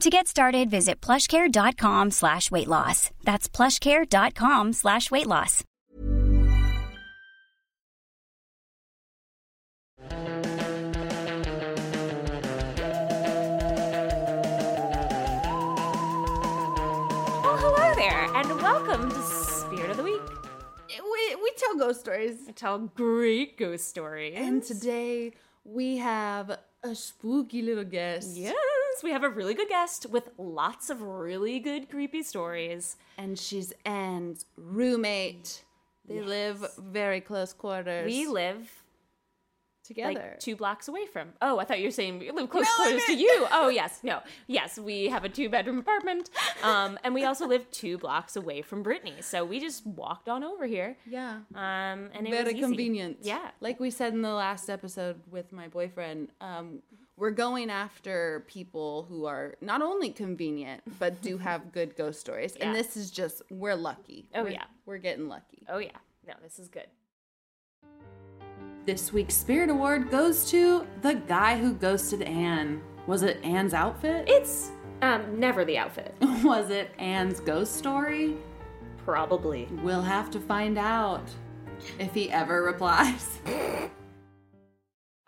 To get started, visit plushcare.com slash weight loss. That's plushcare.com slash weight loss. Well, hello there, and welcome to Spirit of the Week. We, we tell ghost stories. I tell great ghost stories. And today we have a spooky little guest. yes, we have a really good guest with lots of really good creepy stories. And she's Anne's roommate. They live very close quarters. We live together. like two blocks away from. Oh, I thought you were saying we live close No, quarters to you. Oh, yes, no, yes, we have a two bedroom apartment, um, and we also live two blocks away from Brittany. So we just walked on over here. yeah. Um, and it very was convenient. Yeah. Like we said in the last episode with my boyfriend, um, we're going after people who are not only convenient, but do have good ghost stories. Yeah. And this is just, we're lucky. Oh, We're- yeah. We're getting lucky. Oh yeah, no, this is good. This week's Spirit Award goes to the guy who ghosted Anne. Was it Anne's outfit? It's um never the outfit. Was it Anne's ghost story? Probably. We'll have to find out if he ever replies.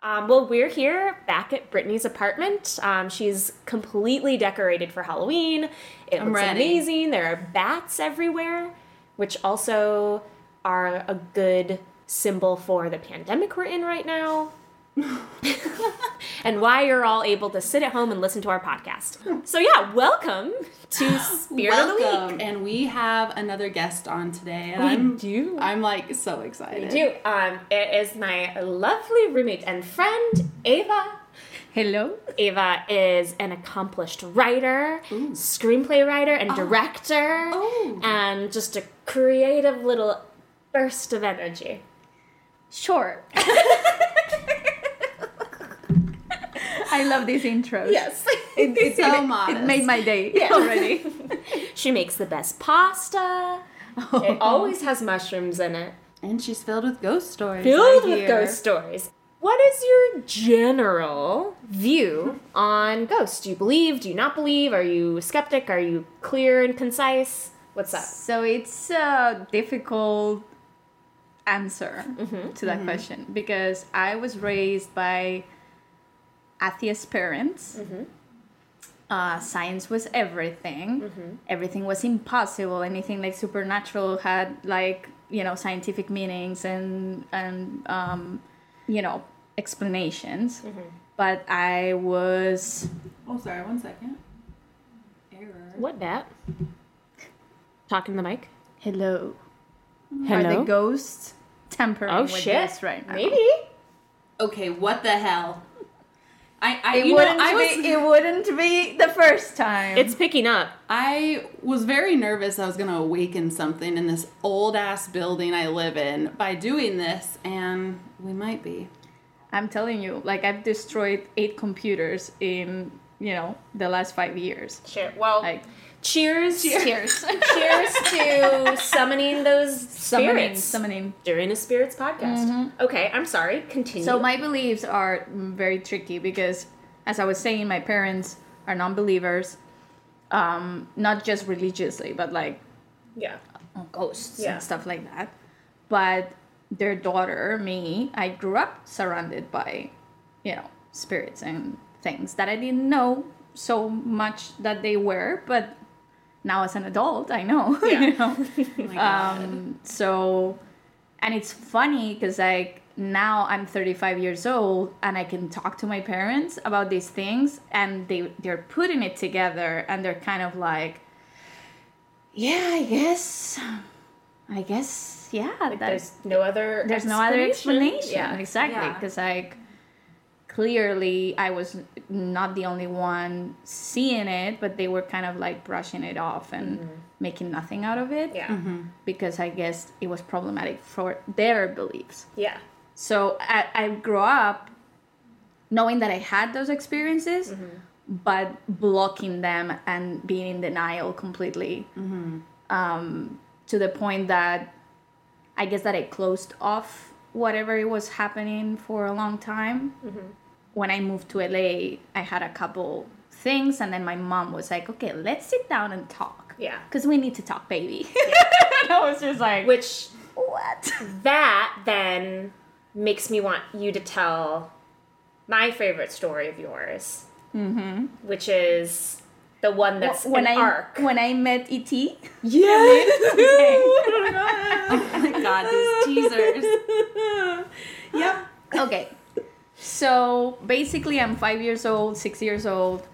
Um, well, we're here back at Brittany's apartment. Um, she's completely decorated for Halloween. It I'm looks ready. amazing. There are bats everywhere, which also are a good symbol for the pandemic we're in right now. and why you're all able to sit at home and listen to our podcast. So yeah, welcome to Spirit of the Week. And we have another guest on today. And We I'm, do. I'm like so excited. We do. Um, it is my lovely roommate and friend, Ava. Hello. Ava is an accomplished writer, screenplay writer, and director, Oh. and just a creative little burst of energy. Sure. I love these intros. Yes. It, it, So it- modest. it made my day already. she makes the best pasta. Oh. It always has mushrooms in it. And she's filled with ghost stories. Filled I with hear. ghost stories. What is your general view on ghosts? Do you believe? Do you not believe? Are you skeptic? Are you clear and concise? What's up? So it's a difficult answer Mm-hmm. to that question because I was raised by atheist parents. Mm-hmm. Uh, science was everything. Mm-hmm. Everything was impossible. Anything like supernatural had like you know scientific meanings and and um, you know explanations. Mm-hmm. But I was Oh, sorry. One second. Error. What that? Talking the mic. hello. Hello? Are Hello. the ghosts tampering oh with shit! this right now? Maybe. Okay, what the hell? I, I It wouldn't I was be. It wouldn't be the first time. It's picking up. I was very nervous I was going to awaken something in this old ass building I live in by doing this, and we might be. I'm telling you, like I've destroyed eight computers in you know the last five years. Cheer. Well, Like cheers. cheers, Cheers to summoning those summoning, spirits summoning. during a spirits podcast. Okay, I'm sorry. Continue. So my beliefs are very tricky because, as I was saying, my parents are non-believers, um, not just religiously, but like yeah. ghosts Yeah. and stuff like that. But their daughter, me, I grew up surrounded by, you know, spirits and things that I didn't know so much that they were, but now as an adult, I know. Yeah. you know? Oh. Um, so, and it's funny because like now I'm 35 years old and I can talk to my parents about these things, and they they're putting it together, and they're kind of like, yeah, I guess, I guess, yeah, Like there's no other. there's no other explanation. Yeah. Exactly, Yeah. because like clearly I was not the only one seeing it, but they were kind of like brushing it off and mm-hmm. making nothing out of it. Yeah. Mm-hmm. Because I guess it was problematic for their beliefs. Yeah. So I, I grew up knowing that I had those experiences, mm-hmm. but blocking them and being in denial completely. Um, to the point that I guess that I closed off whatever it was happening for a long time. When I moved to LA, I had a couple things, and then my mom was like, "Okay, let's sit down and talk." Yeah. Because we need to talk, baby. and I was just like, Which "What?" that then makes me want you to tell my favorite story of yours, mm-hmm. which is the one that's when an I arc. when I met ET. Yes. Oh my God, these teasers. yep. okay. So basically, I'm five years old, six years old.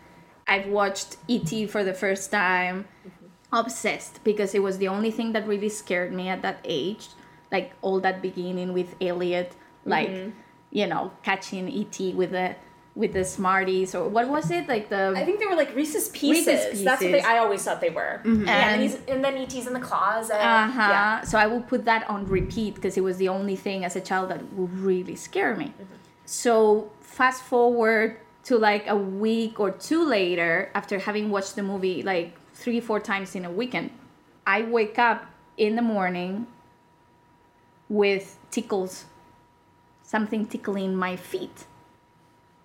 I've watched E.T. for the first time, mm-hmm. obsessed because it was the only thing that really scared me at that age. Like all that beginning with Elliot, like mm-hmm. you know, catching E.T. with the with the Smarties or what was it like the I think they were like Reese's Pieces. Reese's pieces. That's what they, I always thought they were. Mm-hmm. Yeah, and, And- he's, and then E.T.'s in the closet. Uh huh. Yeah. So I will put that on repeat because it was the only thing as a child that would really scare me. So fast forward to like a week or two later, after having watched the movie like three, four times in a weekend, I wake up in the morning with tickles, something tickling my feet.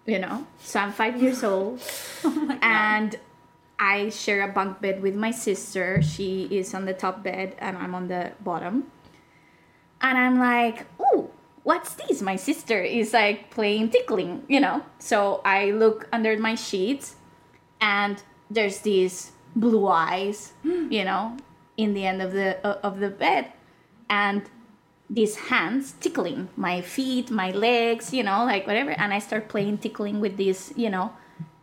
You know, so I'm five years old, oh and I share a bunk bed with my sister. She is on the top bed, and I'm on the bottom. And I'm like, "Ooh, what's this?" My sister is like playing tickling, you know. So I look under my sheets, and there's these blue eyes, you know, in the end of the uh, of the bed, and these hands tickling my feet, my legs, you know, like whatever. And I start playing tickling with this, you know,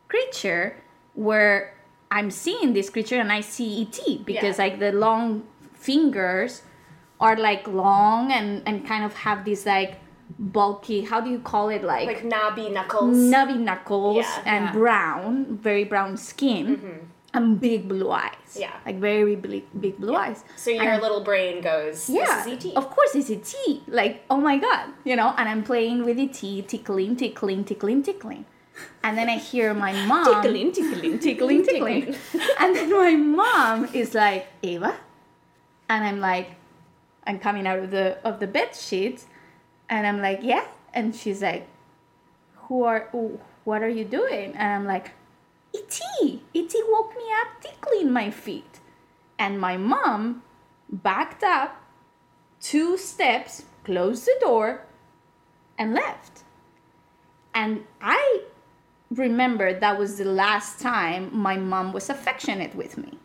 creature where I'm seeing this creature and I see ET because Yeah. like the long fingers are like long and and kind of have these like bulky, how do you call it like, Like knobby knuckles. nubby knuckles Yeah. and Yeah. brown, very brown skin. Mm-hmm. And big blue eyes. Yeah. Like very big, big blue eyes. so your And- little brain goes, yeah, this is E E.T. of course it's ET. Like, oh my god, you know. And I'm playing with the ET, tickling, tickling, tickling, tickling. And then I hear my mom tickling, tickling, tickling, tickling. and then my mom is like, Ava, and I'm like, I'm coming out of the of the bed sheets, and I'm like, yeah. And she's like, who are, who- what are you doing? And I'm like, ET, ET woke me up tickling my feet. And my mom backed up two steps, closed the door, and left. And I remember that was the last time my mom was affectionate with me.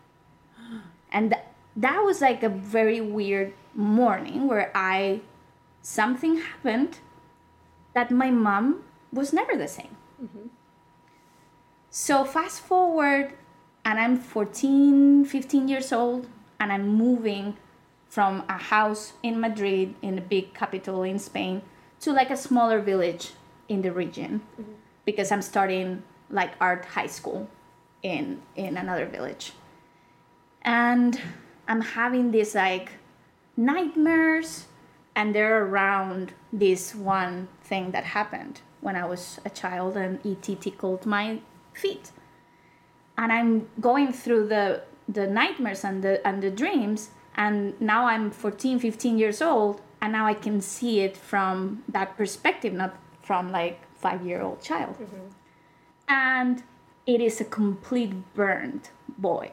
And th- that was like a very weird morning where I, something happened that my mom was never the same. Mm-hmm. So fast forward, and I'm 14, 15 years old, and I'm moving from a house in Madrid, in the big capital in Spain, to like a smaller village in the region. Mm-hmm. because I'm starting like art high school in in another village. And I'm having this like nightmares and they're around this one thing that happened when I was a child and ET tickled my feet. And I'm going through the the nightmares and the and the dreams and now I'm 14, 15 years old and now I can see it from that perspective, not from like 5-year-old child. Mm-hmm. And it is a complete burned boy.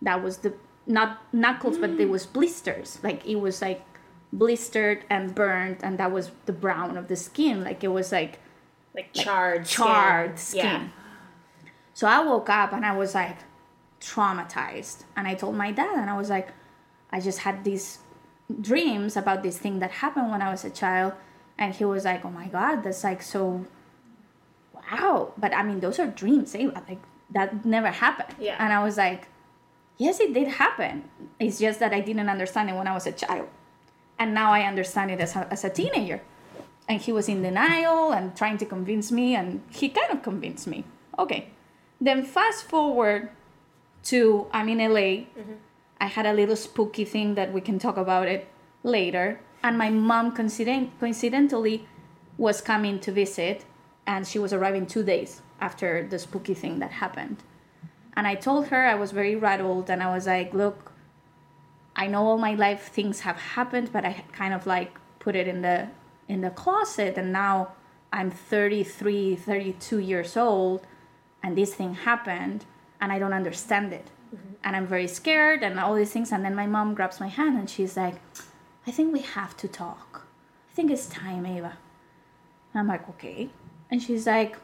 That was the not knuckles, but it was blisters. Like it was like blistered and burned, and that was the brown of the skin. Like it was like Like charred skin. charred skin. Yeah. So I woke up and I was like traumatized. And I told my dad, and I was like, I just had these dreams about this thing that happened when I was a child. And he was like, Oh my God, that's like so wow. But I mean, those are dreams, eh? Like that never happened. Yeah. And I was like, Yes, it did happen. It's just that I didn't understand it when I was a child. And now I understand it as a, as a teenager. And he was in denial and trying to convince me and he kind of convinced me. Okay then fast forward to i'm in la mm-hmm. i had a little spooky thing that we can talk about it later. And my mom coincident- coincidentally was coming to visit and she was arriving two days after the spooky thing that happened and i told her i was very rattled and i was like look I know all my life things have happened, but I kind of like put it in the in the closet and now I'm 33, 32 years old and this thing happened and I don't understand it. Mm-hmm. And I'm very scared and all these things and then my mom grabs my hand and she's like, "I think we have to talk. I think it's time, Ava." And I'm like, "Okay." And she's like,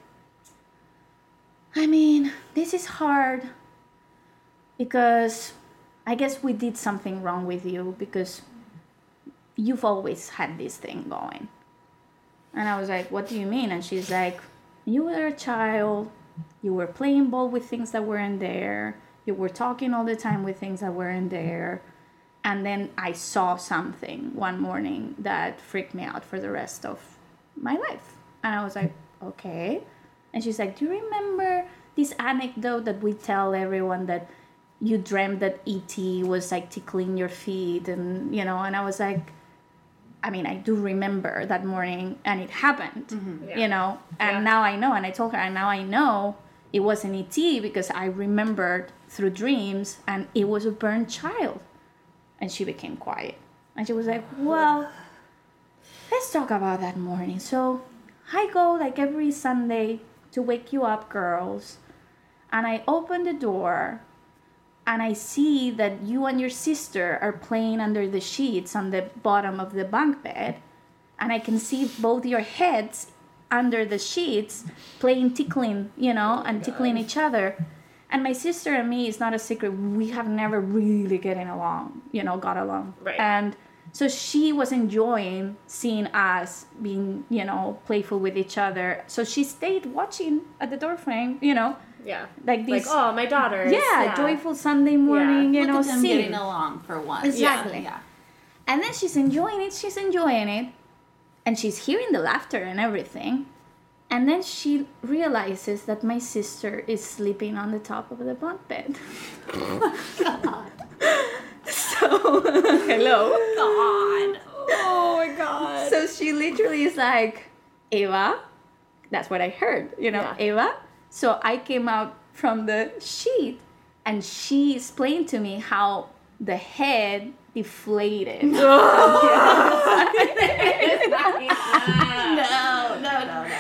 "I mean, this is hard because I guess we did something wrong with you because you've always had this thing going. And I was like, What do you mean? And she's like, You were a child, you were playing ball with things that weren't there, you were talking all the time with things that weren't there. And then I saw something one morning that freaked me out for the rest of my life. And I was like, Okay. And she's like, Do you remember this anecdote that we tell everyone that you dreamt that ET was like tickling your feet and you know? And I was like I mean I do remember that morning and it happened mm-hmm. you know? And Yeah. now I know and I told her and now I know it wasn't ET because I remembered through dreams and it was a burned child. And she became quiet. And she was like well let's talk about that morning. So I go like every Sunday to wake you up girls and I open the door and I see that you and your sister are playing under the sheets on the bottom of the bunk bed, and I can see both your heads under the sheets playing tickling, you know, and tickling each other. And my sister and me is not a secret. We have never really getting along, you know, got along. Right. And so she was enjoying seeing us being, you know, playful with each other. So she stayed watching at the doorframe, you know, Yeah. like Like, these oh, my daughter. yeah, joyful Sunday morning, you Look know, at them getting along for once. Exactly. Yeah. And then she's enjoying it, she's enjoying it, and she's hearing the laughter and everything. And then she realizes that my sister is sleeping on the top of the bunk bed. Oh so, hello. God. Oh my god. So she literally is like, Eva, that's what I heard, you know, Yeah. Eva. So I came out from the sheet and she explained to me how the head deflated. No, no, no, no.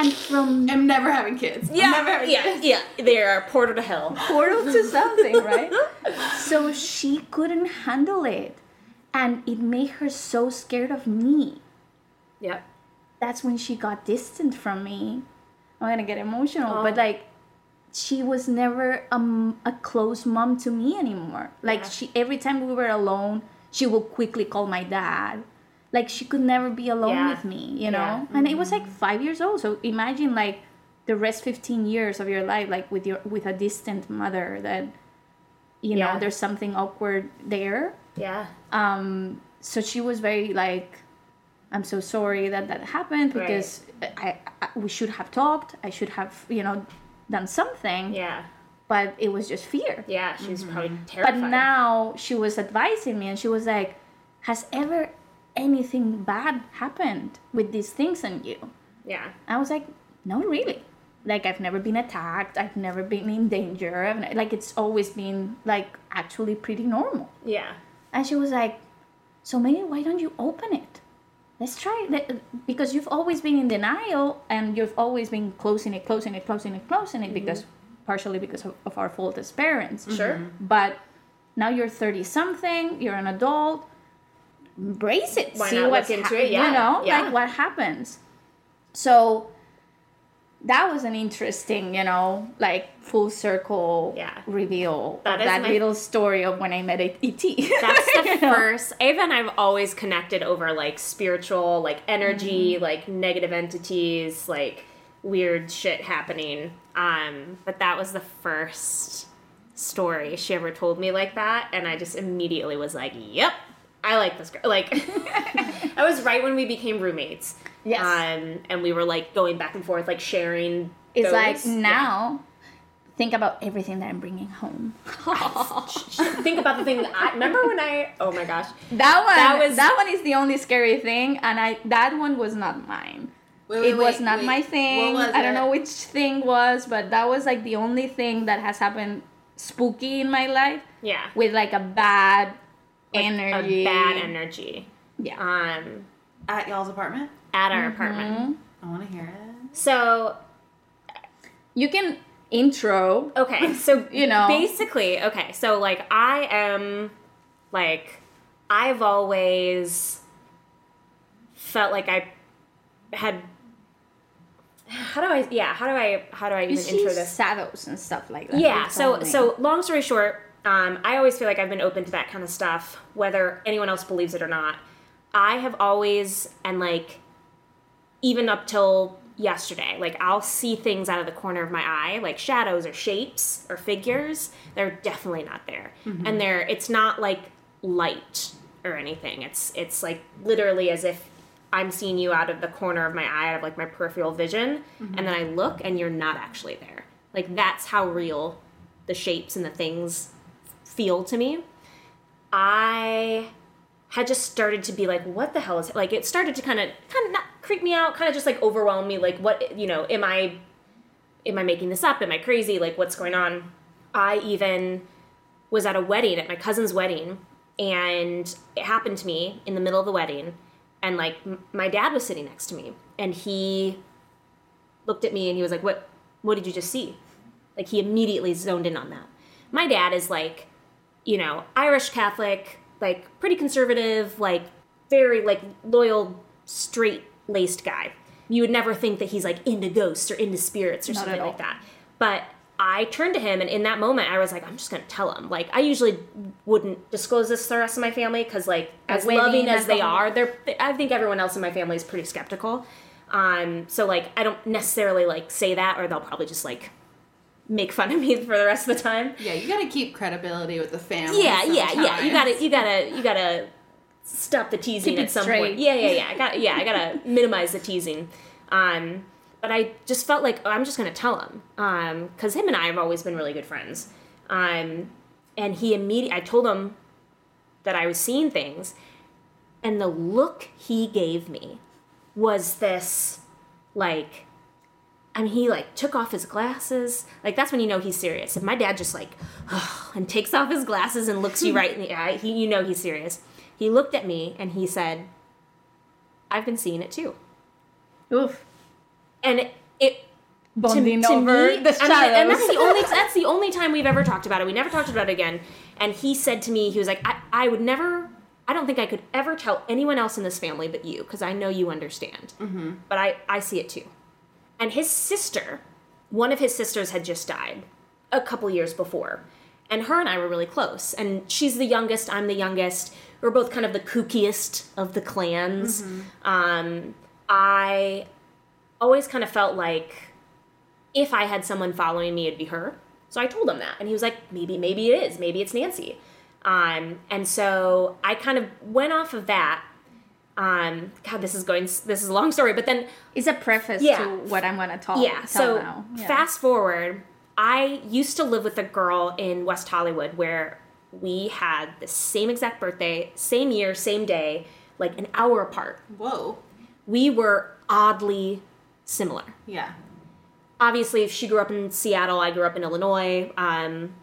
I and from am never having kids. I'm Yeah, never having yeah, kids. yeah. They are a portal to hell. portal to something, right? So she couldn't handle it. And it made her so scared of me. Yeah. that's when she got distant from me. I'm gonna get emotional, but Oh. like, she was never um, a close mom to me anymore. Like Yeah. she, every time we were alone, she would quickly call my dad. Like she could never be alone Yeah. with me, you know. Yeah. And it was like five years old. So imagine like the rest 15 years of your life, like with your with a distant mother that, you know, there's something awkward there Yeah. um so she was very like I'm so sorry that that happened because I, I we should have talked. I should have you know done something. Yeah. But it was just fear. Yeah, she was probably terrified But now she was advising me, and she was like, "Has ever anything bad happened with these things on you?" yeah. I was like, "No, really." Like I've never been attacked. I've never been in danger. I've like it's always been like actually pretty normal. Yeah. And she was like, "So maybe why don't you open it? Let's try it because you've always been in denial and you've always been closing it, closing it, closing it, closing it mm-hmm. because partially because of, of our fault as parents. Sure. But now you're 30 something, you're an adult. Embrace it. Why see what's into it? Yeah, You know, yeah. like what happens. So that was an interesting, you know, like full circle Yeah. reveal That of that my- little story of when I met ET. That's the You know? first. Ava and I've always connected over like spiritual, like energy, Mm-hmm. like negative entities, like weird shit happening. Um, but that was the first story she ever told me like that, and I just immediately was like, "Yep, I like this girl." Like, that was right when we became roommates. Yes. Um, and we were like going back and forth, like sharing. It's those. like Yeah. now, think about everything that I'm bringing home. think about the thing that I remember when I. Oh my gosh. That one, That that was- that one is the only scary thing, and I that one was not mine. Wait, wait, it was wait, not wait. my thing. What was I don't know which thing was, but that was like the only thing that has happened spooky in my life Yeah. with like a bad Like, energy. A bad energy. Yeah. Um, At y'all's apartment? at Mm-hmm. our apartment. I want to hear it. So you can intro. okay, so You know. basically, okay, so like I am like I've always felt like I had how do I yeah, how do I how do I You even see intro this? shadows and stuff like that. Yeah, so me. so long story short, um, I always feel like I've been open to that kind of stuff, whether anyone else believes it or not. I have always and like even up till yesterday, like I'll see things out of the corner of my eye, like shadows or shapes or figures. They're definitely not there, and they're it's not like light or anything. It's it's like literally as if I'm seeing you out of the corner of my eye, out of like my peripheral vision, and then I look and you're not actually there. Like that's how real the shapes and the things feel to me. I had just started to be like, what the hell is it? Like it started to kind of kind of not creep me out, kind of just like overwhelm me. Like what you know, am I am I making this up? Am I crazy? Like what's going on? I even was at a wedding at my cousin's wedding and it happened to me in the middle of the wedding and like m- my dad was sitting next to me and he looked at me and he was like what what did you just see like he immediately zoned in on that my dad is like you know irish catholic like pretty conservative like very like loyal straight laced guy you would never think that he's like into ghosts or into spirits or Not something like that but I turned to him, and in that moment, I was like, I'm just gonna tell him. Like, I usually wouldn't disclose this to the rest of my family because, like, as loving as they alcohol. are, they're. I think everyone else in my family is pretty skeptical. Um, so like, I don't necessarily like say that, or they'll probably just like make fun of me for the rest of the time. Yeah, you gotta keep credibility with the family. Yeah, yeah, yeah. You gotta, you gotta, you gotta stop the teasing Keep at some straight. point. Yeah, yeah, yeah. I got, yeah, I gotta minimize the teasing. Um, but I just felt like oh, I'm just gonna tell him because him and I have always been really good friends. Um, and he immediately, I told him that I was seeing things, and the look he gave me was this, like. Mean, he like took off his glasses. Like that's when you know he's serious. If my dad just like and takes off his glasses and looks you right in the eye, he you know he's serious. He looked at me and he said, "I've been seeing it too." Oof. And it, it Bonding over the I mean, and that's the only that's the only time we've ever talked about it. We never talked about it again. And he said to me, he was like, I, I would never, I don't think I could ever tell anyone else in this family but you, because I know you understand. Mm-hmm. But I, I see it too. And his sister, one of his sisters had just died a couple years before. And her and I were really close. And she's the youngest, I'm the youngest. We're both kind of the kookiest of the clans. Um, I always kind of felt like if I had someone following me, it'd be her. So I told him that, and he was like, maybe, maybe it is, maybe it's Nancy. Um, and so I kind of went off of that, Um, God, this is going. This is a long story, but then It's a preface Yeah. to what I'm gonna talk. yeah. tell So now. Yeah. fast forward, I used to live with a girl in West Hollywood where we had the same exact birthday, same year, same day, like an hour apart. Whoa. We were oddly similar. Yeah. Obviously, if she grew up in Seattle. I grew up in Illinois. Um,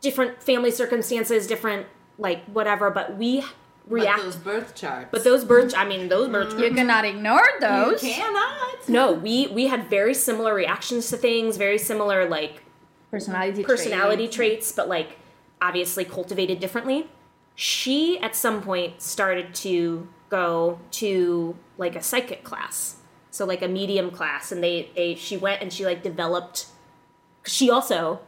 different family circumstances, different like whatever. But we react. But those birth charts. But those birds, I mean, those birth. Charts, you cannot ignore those. you cannot. No, we we had very similar reactions to things, very similar like Personality. personality traits. traits, but like obviously cultivated differently. She at some point started to go to like a psychic class, so like a medium class, and they they she went and she like developed. She also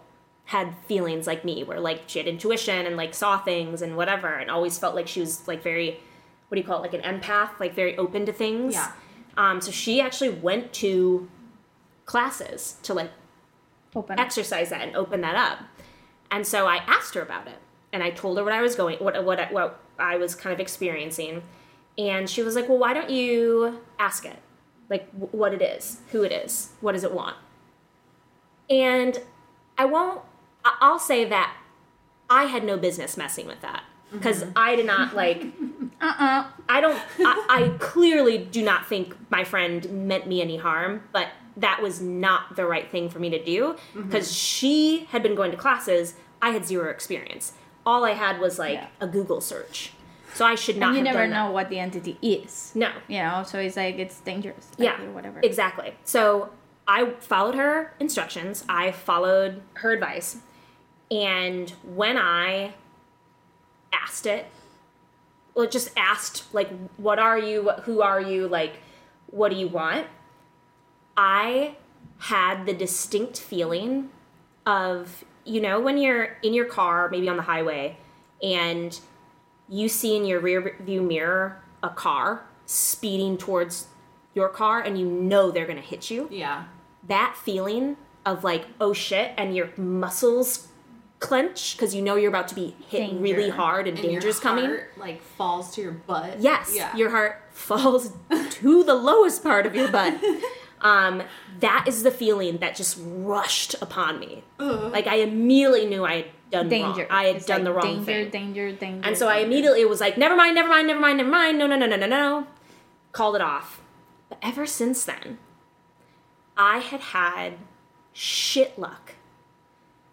had feelings like me, where like she had intuition and like saw things and whatever, and always felt like she was like very, what do you call it, like an empath, like very open to things. Yeah. Um, so she actually went to classes to like Open. exercise that and open that up. And so I asked her about it, and I told her what I was going, what what what I was kind of experiencing, and she was like, "Well, why don't you ask it, like w- what it is, who it is, what does it want?" And I won't. I'll say that I had no business messing with that because mm-hmm. I did not like. Uh-uh. I don't. I, I clearly do not think my friend meant me any harm, but that was not the right thing for me to do mm-hmm. because she had been going to classes. I had zero experience. All I had was like Yeah. a Google search, so I should not. And you have never done that. know what the entity is. No. You know, so it's like it's dangerous. like, Yeah. Or whatever. Exactly. So I followed her instructions. I followed her advice, and when I asked it, well, just asked like, "What are you? Who are you? Like, what do you want?" I had the distinct feeling of you know when you're in your car, maybe on the highway, and you see in your rear view mirror a car speeding towards your car and you know they're going to hit you Yeah. that feeling of like oh shit and your muscles clench because you know you're about to be hit Danger. really hard and, And your danger's coming heart, Like falls to your butt. yes Yeah. your heart falls to the lowest part of your butt um, that is the feeling that just rushed upon me like i immediately knew i had done danger. wrong i had It's done like the wrong danger, thing Danger, danger, danger. and so I immediately was like, never mind, never mind, never mind, never mind. No, no, no, no, no, no. Called it off. But ever since then, I had had shit luck.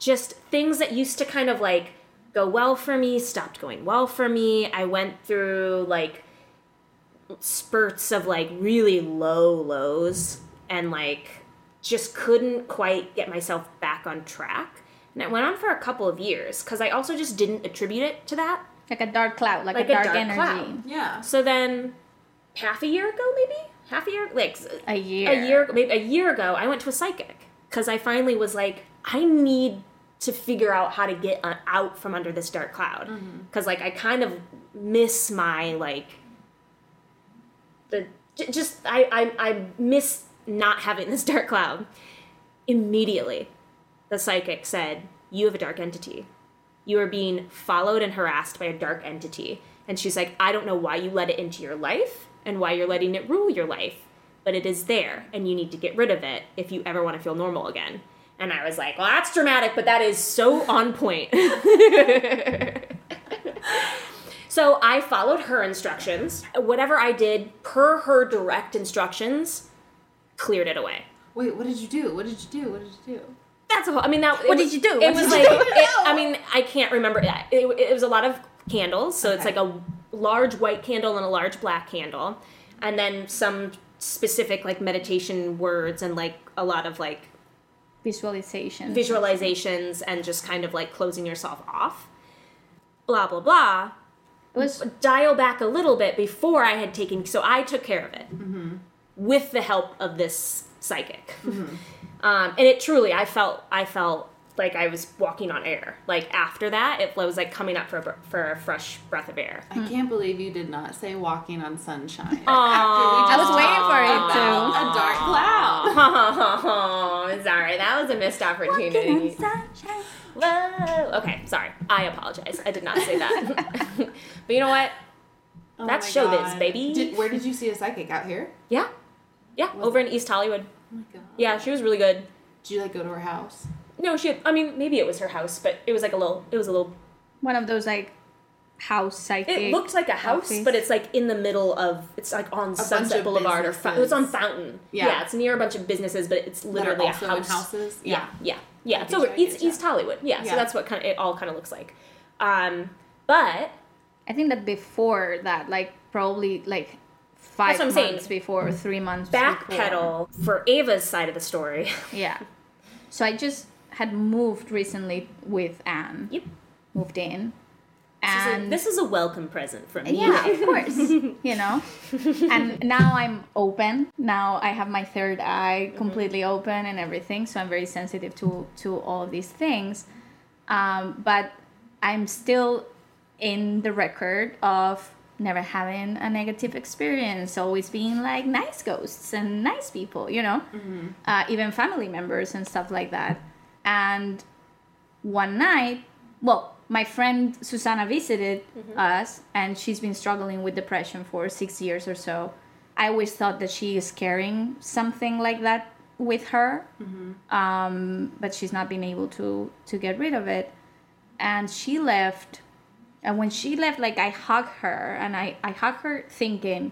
Just things that used to kind of like go well for me stopped going well for me. I went through like spurts of like really low lows and like just couldn't quite get myself back on track. And it went on for a couple of years because I also just didn't attribute it to that. like a dark cloud, like, Like a a dark, dark energy. cloud. Yeah. So then, half a year ago, maybe half a year, like A year. a year, maybe a year ago, I went to a psychic because I finally was like, I need to figure out how to get uh, out from under this dark cloud because like I kind of miss my like the j- just I, I I miss not having this dark cloud. Immediately, the psychic said, "You have a dark entity. You are being followed and harassed by a dark entity." And she's like, "I don't know why you let it into your life and why you're letting it rule your life, but it is there, and you need to get rid of it if you ever want to feel normal again." And I was like, "Well, that's dramatic, but that is so on point." So I followed her instructions. Whatever I did per her direct instructions, cleared it away. Wait, what did you do? What did you do? What did you do? That's a whole. I mean, that. What it did you do? It was like. It, I mean, I can't remember. It, it was a lot of candles, so it's like a large white candle and a large black candle, and then some specific like meditation words and like a lot of like Visualization. visualizations and just kind of like closing yourself off. Blah blah blah. It was dial back a little bit before I had taken. So I took care of it with the help of this psychic, um, and it truly, I felt, I felt like I was walking on air. Like after that, it was like coming up for a, for a fresh breath of air. I can't believe you did not say walking on sunshine. I was waiting for it About to. a dark cloud. Oh, sorry, that was a missed opportunity. Whoa. Okay, sorry. I apologize. I did not say that. but you know what? Oh That's showbiz, God. baby. Did, where did you see a psychic out here? Yeah. Yeah, over in East Hollywood. Oh my god. Yeah, she was really good. Did you like go to her house? No, she. Had, I mean, maybe it was her house, but it was like a little. It was a little. One of those like house psychic. It looked like a house, office. but it's like in the middle of. It's like on bunch Sunset of Boulevard or Fa- it's on. Fountain. Yeah. Yeah. it's near a bunch of businesses, but it's That are literally a also in house. houses? Yeah, yeah, yeah. So it's over get you, I East. East Hollywood. Yeah, Yeah. so that's what kind of it all kind of looks like. Um, but I think that before that, like probably like five what I'm saying. months before, or three months. backpedal for Ava's side of the story. Yeah. So I just had moved recently with Anne. Yep. Moved in. This is a- And this is a welcome present from you. yeah, of course. you know? And now I'm open. Now I have my third eye completely open and everything. So I'm very sensitive to to all these things. Um, but I'm still in the record of never having a negative experience, always being like nice ghosts and nice people, you know, uh, even family members and stuff like that. And one night, well, my friend Susanna visited us, and she's been struggling with depression for six years or so. I always thought that she is carrying something like that with her, um, but she's not been able to to get rid of it. And she left, and when she left, like I hug her, and I I hug her thinking,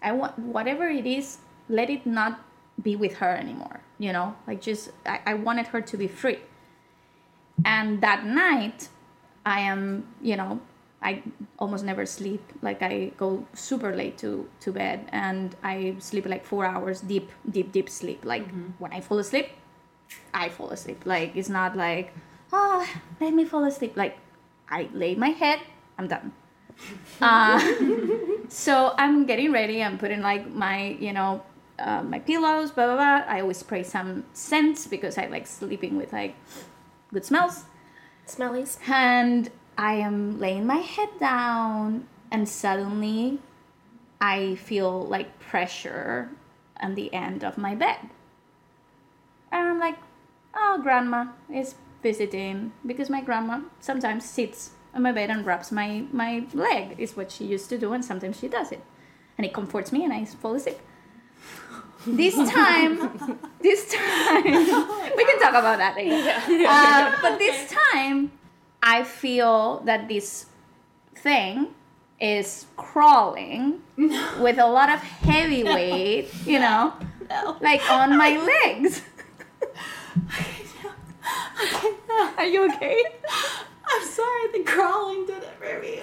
I want whatever it is, let it not be with her anymore. You know, like just I, I wanted her to be free. And that night, I am, you know, I almost never sleep. Like I go super late to to bed, and I sleep like four hours deep, deep, deep sleep. Like when I fall asleep, I fall asleep. Like it's not like, oh, let me fall asleep. Like I lay my head, I'm done. Uh, so I'm getting ready. I'm putting like my, you know, uh, my pillows, blah blah blah. I always spray some scents because I like sleeping with like good smells. Smellies. And I am laying my head down, and suddenly I feel like pressure on the end of my bed. And I'm like, oh, grandma is visiting because my grandma sometimes sits on my bed and rubs my, my leg, is what she used to do, and sometimes she does it. And it comforts me, and I fall asleep. This time, this time, we can talk about that later. Uh, but this time, I feel that this thing is crawling with a lot of heavy weight, you know, like on my legs. Are you okay? I'm sorry, the crawling did it for me.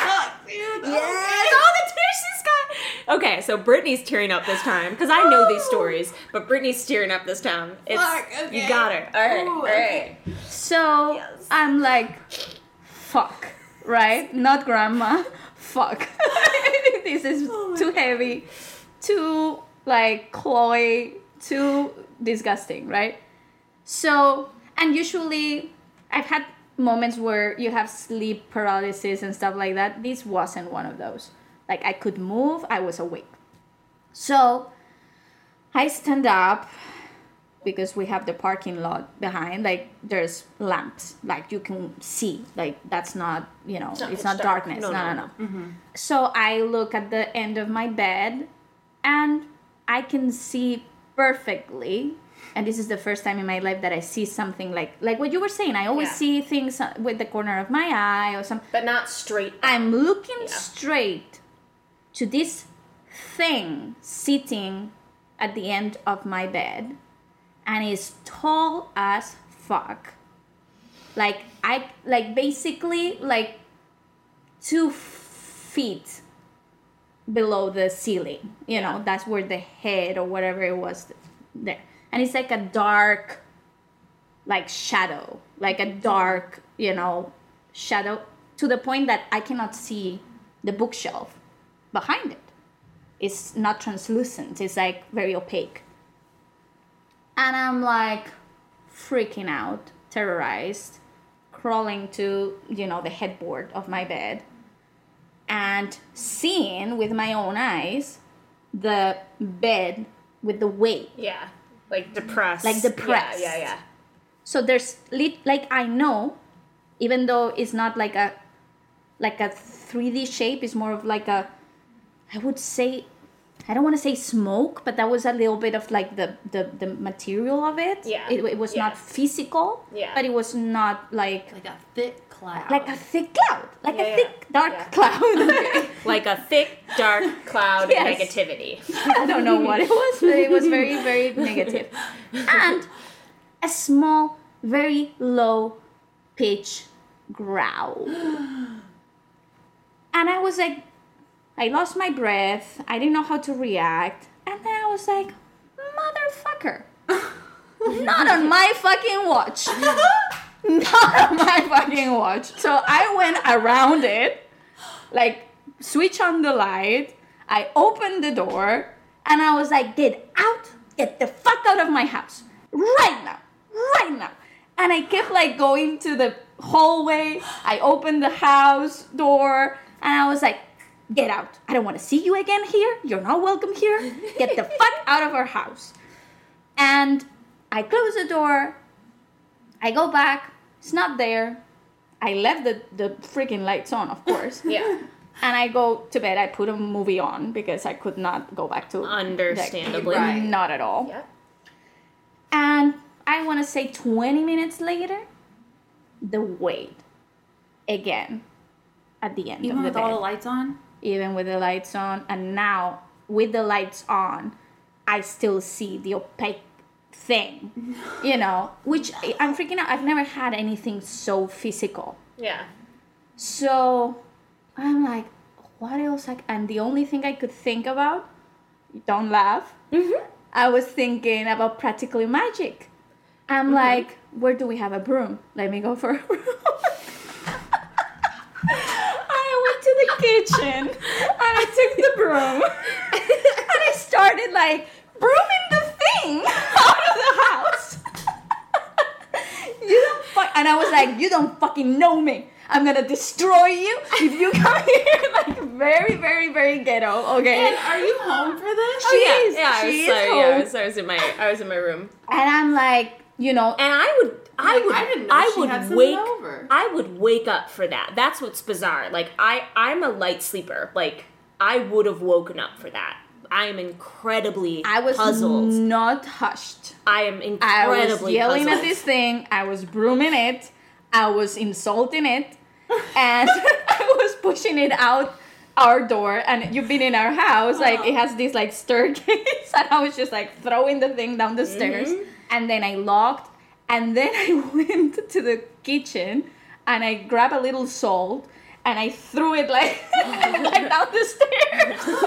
Oh, dude. Yes. Oh, the tears she's got. Okay, so Brittany's tearing up this time because I know these stories, but Brittany's tearing up this time. It's, Fuck, okay. You got her. All right. Ooh, all right. okay. So Yes. I'm like, fuck, right? Not grandma. Fuck. this is oh too heavy, too like Chloe, too disgusting, right? So, and usually I've had moments where you have sleep paralysis and stuff like that. This wasn't one of those. Like I could move, I was awake. So I stand up because we have the parking lot behind like there's lamps like you can see like that's not you know it's not not, dark. darkness No, no no, no no, mm-hmm. so i look at the end of my bed and i can see perfectly and this is the first time in my life that i see something like like what you were saying i always Yeah. see things with the corner of my eye or something But not straight. I'm looking Yeah. straight to this thing sitting at the end of my bed and it's tall as fuck. Like I like basically like two feet below the ceiling. You know, that's where the head or whatever it was there. And it's like a dark like shadow, like a dark, you know, shadow to the point that I cannot see the bookshelf behind it. It's not translucent, it's like very opaque. And I'm like freaking out, terrorized, crawling to, you know, the headboard of my bed and seeing with my own eyes the bed with the weight yeah. Like depressed. Like depressed. Yeah, yeah, yeah. so there's lit like I know, even though it's not like a like a 3D shape. It's more of like a, I would say, I don't want to say smoke, but that was a little bit of like the the, the material of it. Yeah. It, it was Yeah. not physical. Yeah. But it was not like Like a thick cloud. like a thick cloud, like Yeah, a yeah. thick dark Yeah. cloud. Like a thick, dark cloud Yes. of negativity. I don't know what it was, but it was very, very negative. And a small, very low pitch growl. And I was like, I lost my breath. I didn't know how to react. And then I was like, motherfucker. Not on my fucking watch. Not on my fucking watch. So I went around it, like, switch on the light. I opened the door and I was like, get out, get the fuck out of my house. Right now, right now. And I kept like going to the hallway. I opened the house door and I was like, get out. I don't want to see you again here. You're not welcome here. Get the fuck out of our house. And I close the door. I go back. It's not there. I left the, the freaking lights on, of course. Yeah. And I go to bed. I put a movie on because I could not go back to. Understandably. Like, Not at all. Yeah. And I want to say 20 minutes later, the wait again at the end Even of the with day. all the lights on? Even with the lights on. And now, with the lights on, I still see the opaque thing, you know, which I'm freaking out. I've never had anything so physical. Yeah. So I'm like, what else? I, and the only thing I could think about, don't laugh, mm-hmm. I was thinking about practically magic. I'm mm-hmm. like, where do we have a broom? Let me go for a broom. I went to the kitchen and I took the broom and I started like brooming thing out of the house. you don't fuck, and I was like, you don't fucking know me. I'm gonna destroy you if you come here. Like very, very, very ghetto. Okay. And Are you home for this? Oh, she is. Yeah, I was, is sorry, yeah, I was, I was in my I was in my room. And I'm like, you know, And I would I Like, would I didn't know I would wake over. I would wake up for that. That's what's bizarre. Like I I'm a light sleeper. Like I would have woken up for that. I am incredibly I was puzzled. not hushed. I am I incredibly was yelling puzzled. at this thing. I was brooming it. I was insulting it, and I was pushing it out our door. And you've been in our house, like it uh-huh. has this like staircase, and I was just like throwing the thing down the mm-hmm. stairs. And then I locked, and then I went to the kitchen, and I grabbed a little salt. And I threw it like, like down the stairs.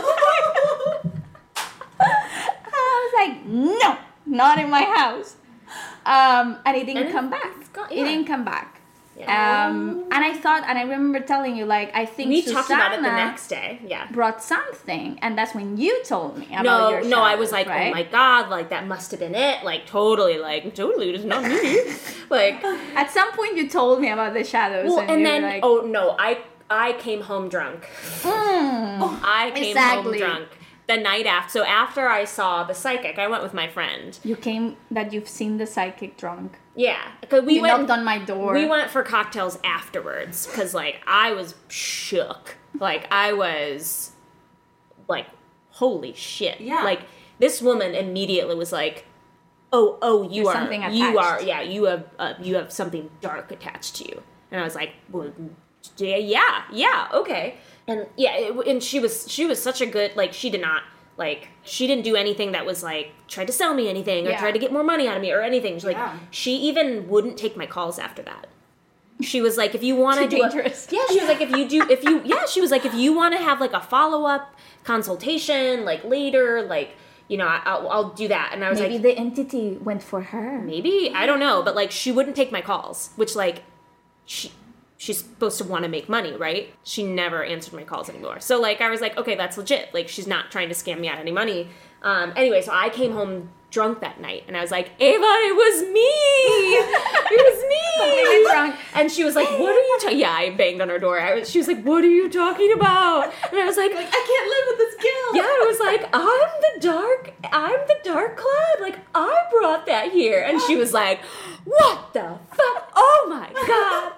I was like, no, not in my house. Um, and it didn't And come back. got- It didn't come back. Yeah. Um, and I thought, and I remember telling you, like, I think we Susanna talked about it the next day. Yeah. brought something, and that's when you told me about No, your no, I was like, right? oh my god, like that must have been it. Like totally, like totally, it's not me. like, At some point, you told me about the shadows, well, and, and then like, oh no, I I came home drunk. mm, I came Exactly. home drunk the night after. So after I saw the psychic, I went with my friend. you came that you've seen the psychic drunk. Yeah, because we You went. knocked on my door. We went for cocktails afterwards because like I was shook. Like I was like, holy shit. Yeah. Like this woman immediately was like, oh oh you There's are you are yeah you have uh, you have something dark attached to you. And I was like, well, yeah yeah yeah okay. And yeah, it, and she was she was such a good like she did not like she didn't do anything that was like tried to sell me anything or Yeah. try to get more money out of me or anything. She's like Yeah. she even wouldn't take my calls after that. She was like, if you want to do a- yeah, she was like, if you do, if you, yeah, she was like, if you want to have like a follow up consultation, like later, like you know, I, I'll, I'll do that. And I was Maybe like, the entity went for her. maybe I don't know, but like she wouldn't take my calls, which like she she's supposed to want to make money, right? She never answered my calls anymore. So like I was like, okay, that's legit. Like she's not trying to scam me out any money. Um, anyway, so I came home drunk that night, and I was like, Ava, it was me. it was me. Drunk. And she was like, "What are you talking?" Yeah, I banged on her door. I was, she was like, "What are you talking about?" And I was like, Like, I can't live with this guilt. Yeah, it was like, I'm the dark, I'm the dark cloud. Like, I brought that here. And she was like, what the fuck? Oh my god.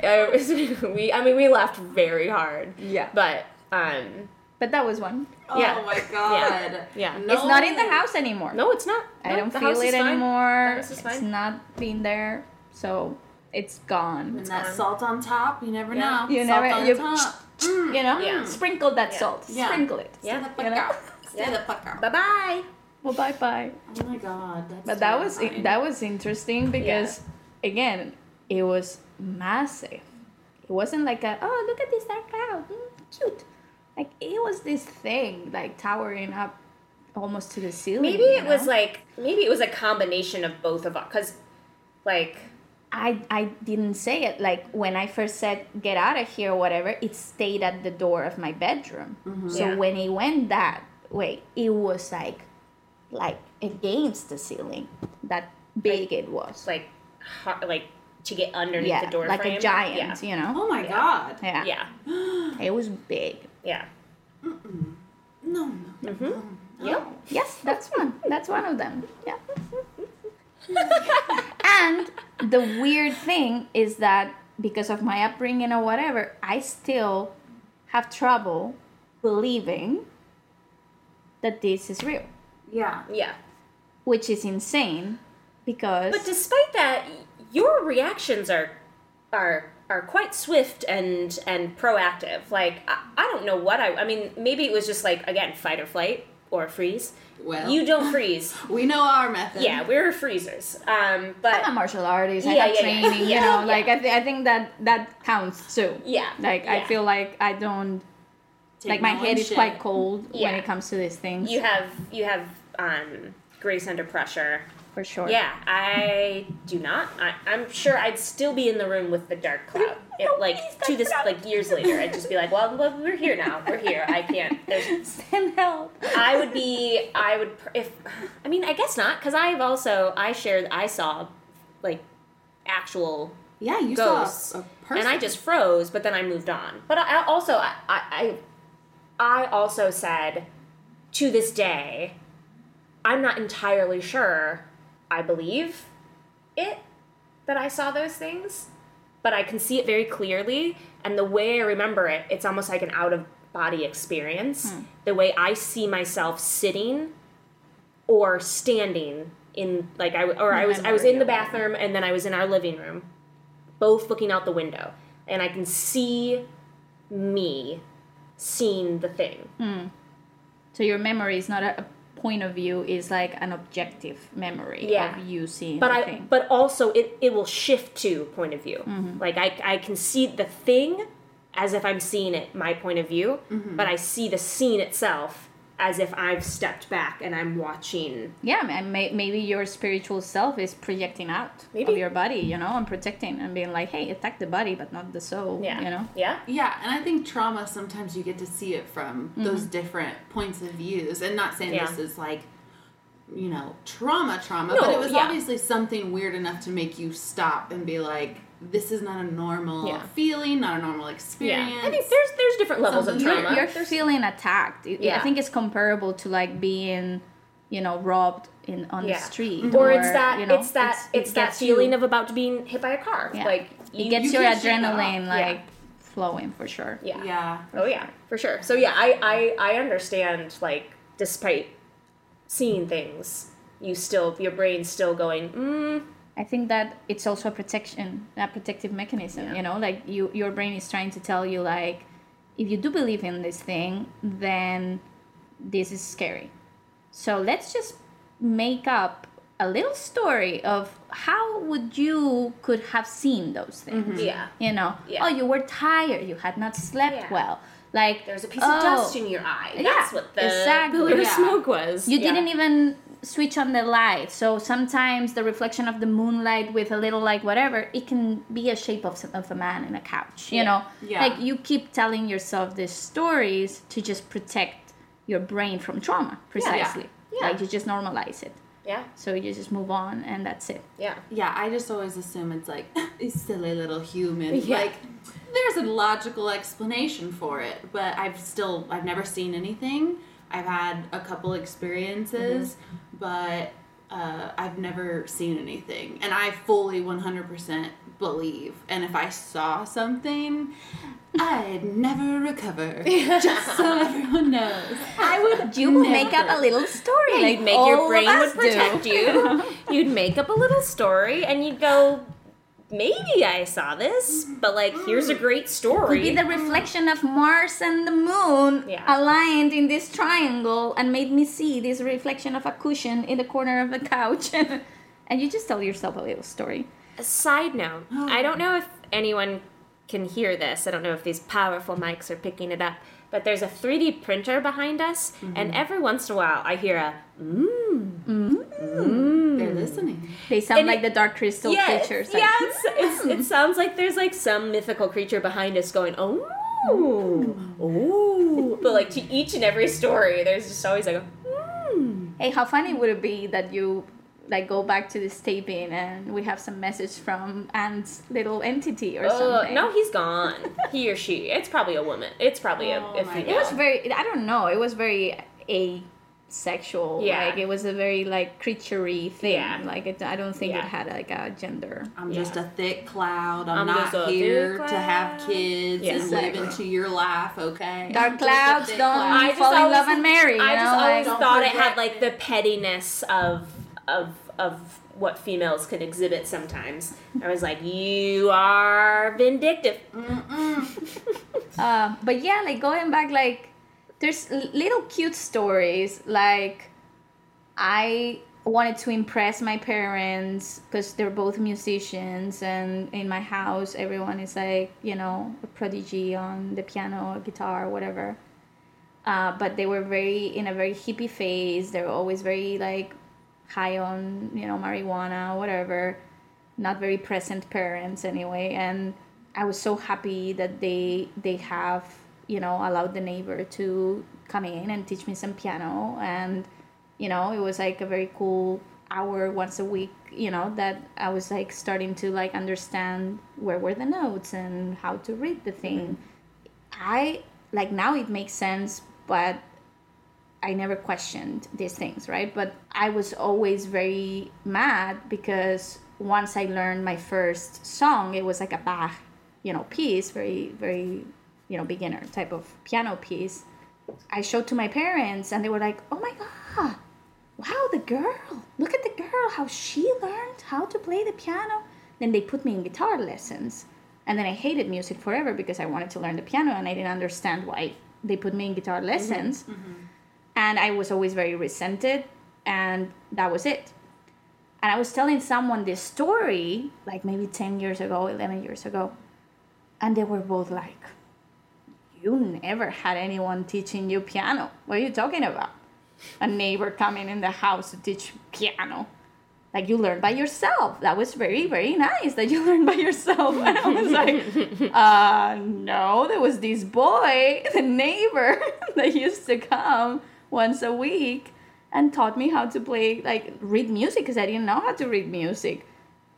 It was- we, I mean, we laughed very hard. Yeah. But, um, But that was one. Yeah. Oh my god. Yeah. No. It's not in the house anymore. no, it's not. I No, don't feel it anymore. The house is It's fine. not been there, so it's gone. And that salt on top, you never Yeah. know. You salt never- on you- top. You know, Yeah. sprinkle that Yeah. salt. Yeah. Sprinkle it. Stay Yeah. the fuck You know? out. Stay the fuck out. Bye bye. Well, bye bye. Oh my god. That's But that was terrifying. that was interesting because again, it was massive. It wasn't like a oh look at this dark cloud, mm, cute. Like it was this thing like towering up almost to the ceiling. Maybe you it was like, maybe it was a combination of both of us. Because, like, I I didn't say it like when I first said get out of here or whatever. It stayed at the door of my bedroom. Mm-hmm. So Yeah. when it went that way, it was like like against the ceiling. That big it was. like, hard, like, to get underneath yeah, the door like frame. a giant, Yeah. you know. Oh my god. Yeah. Yeah. It was big. Yeah. No, no. Mm-hmm. Yep. Oh. Yes, that's one. That's one of them. Yeah. and the weird thing is that because of my upbringing or whatever, I still have trouble believing that this is real, Yeah. Yeah. which is insane because But despite that, your reactions are are are quite swift and and proactive. Like I, I don't know what I I mean maybe it was just like again fight or flight or freeze. Well. you don't freeze. We know our method. yeah, we're freezers. Um, but I'm a martial artist. I Yeah, have yeah, yeah. training. You know, yeah. like I, th- I think that that counts too. Yeah, Like I feel like I don't Take like my head one is quite cold when it comes to these things. you have you have um, grace under pressure. For sure. Yeah, I do not. I, I'm sure I'd still be in the room with the dark cloud. It, like to this, like years later, I'd just be like, "Well, well, we're here now. We're here. I can't." There's Send help. I would be. I would pr- if. I mean, I guess not, because I've also I shared. I saw, like, actual Yeah, you ghosts, saw a person. and I just froze. But then I moved on. But I, I also I I I also said, to this day, I'm not entirely sure. I believe it that I saw those things, but I can see it very clearly. And the way I remember it, it's almost like an out of body experience. Hmm. The way I see myself sitting or standing in like I or I was I was in the bathroom and then I was in our living room, both looking out the window, and I can see me seeing the thing. Hmm. So your memory is not a, a point of view; is like an objective memory Yeah. of you seeing but the I thing. but also it, it will shift to point of view. Mm-hmm. Like I I can see the thing as if I'm seeing it my point of view, Mm-hmm. but I see the scene itself as if I've stepped back and I'm watching. yeah, and may, maybe your spiritual self is projecting out Maybe. of your body, you know, and protecting and being like, "Hey, attack the body, but not the soul." Yeah. you know. Yeah. Yeah, and I think trauma sometimes you get to see it from mm-hmm. those different points of views, and not saying Yeah. this is like, you know, trauma, trauma, No, but it was yeah. obviously something weird enough to make you stop and be like, this is not a normal Yeah. feeling, not a normal Yeah. experience. I think there's there's different levels of Something You're, trauma. you're feeling attacked. It- I think it's comparable to like being, you know, robbed in on yeah. the street, Or, it's that you know, it's that it it's, that gets you- feeling of about to being hit by a car. Yeah. Like it you- gets you your can't shake that adrenaline off. Yeah. like flowing for sure. yeah. yeah. Oh yeah, for sure. So yeah, I I I understand like despite seeing things, you still your brain's still going. Mm, I think that it's also a protection, a protective mechanism. Yeah. You know, like you, your brain is trying to tell you like, if you do believe in this thing, then this is scary. So let's just make up a little story of how would you could have seen those things. Mm-hmm. yeah. You know, Yeah. oh, you were tired, you had not slept Yeah. well. Like There's a piece oh, of dust in your eye. Yeah, That's what the exactly. pillar of Yeah. smoke was. You Yeah. didn't even switch on the light. So sometimes the reflection of the moonlight with a little like whatever, it can be a shape of, of a man in a couch. You Yeah. know, Yeah. like you keep telling yourself these stories to just protect your brain from trauma, precisely. Yeah. yeah. Like you just normalize it. Yeah. So you just move on and that's it. Yeah. Yeah, I just always assume it's like a silly little human. Yeah. Like there's a logical explanation for it, but I've still I've never seen anything. I've had a couple experiences, Mm-hmm. But uh, I've never seen anything. And I fully 100% believe. And if I saw something, I'd never recover. Just so everyone knows. I would. You would make up a little story. like You'd make all your brain would protect do. you. You'd make up a little story and you'd go, maybe I saw this, but like, here's a great story. Could Be the reflection of Mars and the moon Yeah. aligned in this triangle and made me see this reflection of a cushion in the corner of the couch. and you just tell yourself a little story. A side note, I don't know if anyone can hear this. I don't know if these powerful mics are picking it up, but there's a 3D printer behind us, mm-hmm. and every once in a while I hear a mmm. They're listening. They sound And like it- the dark crystal yeah, creatures. yeah, like, it's, it's, it sounds like there's like some mythical creature behind us going, oh, oh. But like to each and every story, there's just always like a, hmm. Hey, how funny would it be that you like go back to this taping and we have some message from Ant's little entity or Uh, something? no, he's gone. he or she. It's probably a woman. It's probably a, Oh a my female. It was very. I don't know. It was very asexual. Yeah. Like it was a very like creaturey thing. Yeah. Like it, I don't think Yeah. it had like a gender. I'm Yeah. just a thick cloud. I'm, I'm not just here to have kids Yes. and live into your life, okay? Dark I'm just a clouds don't cloud. I just fall in always- love and marry. I just know, always like, thought it had like the pettiness of of of what females can exhibit sometimes. I was like, you are vindictive. Uh, but yeah, like going back, like there's little cute stories. Like I wanted to impress my parents because they're both musicians, and in my house, everyone is like you know a prodigy on the piano, or guitar, whatever. Uh, but they were very in a very hippie phase. They were always very like high on you know marijuana, whatever. Not very present parents anyway, and I was so happy that they they have you know allowed the neighbor to come in and teach me some piano, and you know it was like a very cool hour once a week. You know that I was like starting to like understand where were the notes and how to read the thing. Mm-hmm. I like now it makes sense, but I never questioned these things, right? But I was always very mad because once I learned my first song, it was like a Bach, you know, piece, very, very, you know, beginner type of piano piece. I showed to my parents and they were like, oh my God, wow, the girl, look at the girl, how she learned how to play the piano. Then they put me in guitar lessons. And then I hated music forever because I wanted to learn the piano and I didn't understand why they put me in guitar mm-hmm, lessons. Mm-hmm. And I was always very resented, and that was it. And I was telling someone this story, like maybe 10 years ago, 11 years ago, and they were both like, You never had anyone teaching you piano. What are you talking about? A neighbor coming in the house to teach piano. Like you learned by yourself. That was very, very nice that you learned by yourself. And I was like, uh, no, there was this boy, the neighbor, that used to come once a week and taught me how to play, like, read music because I didn't know how to read music.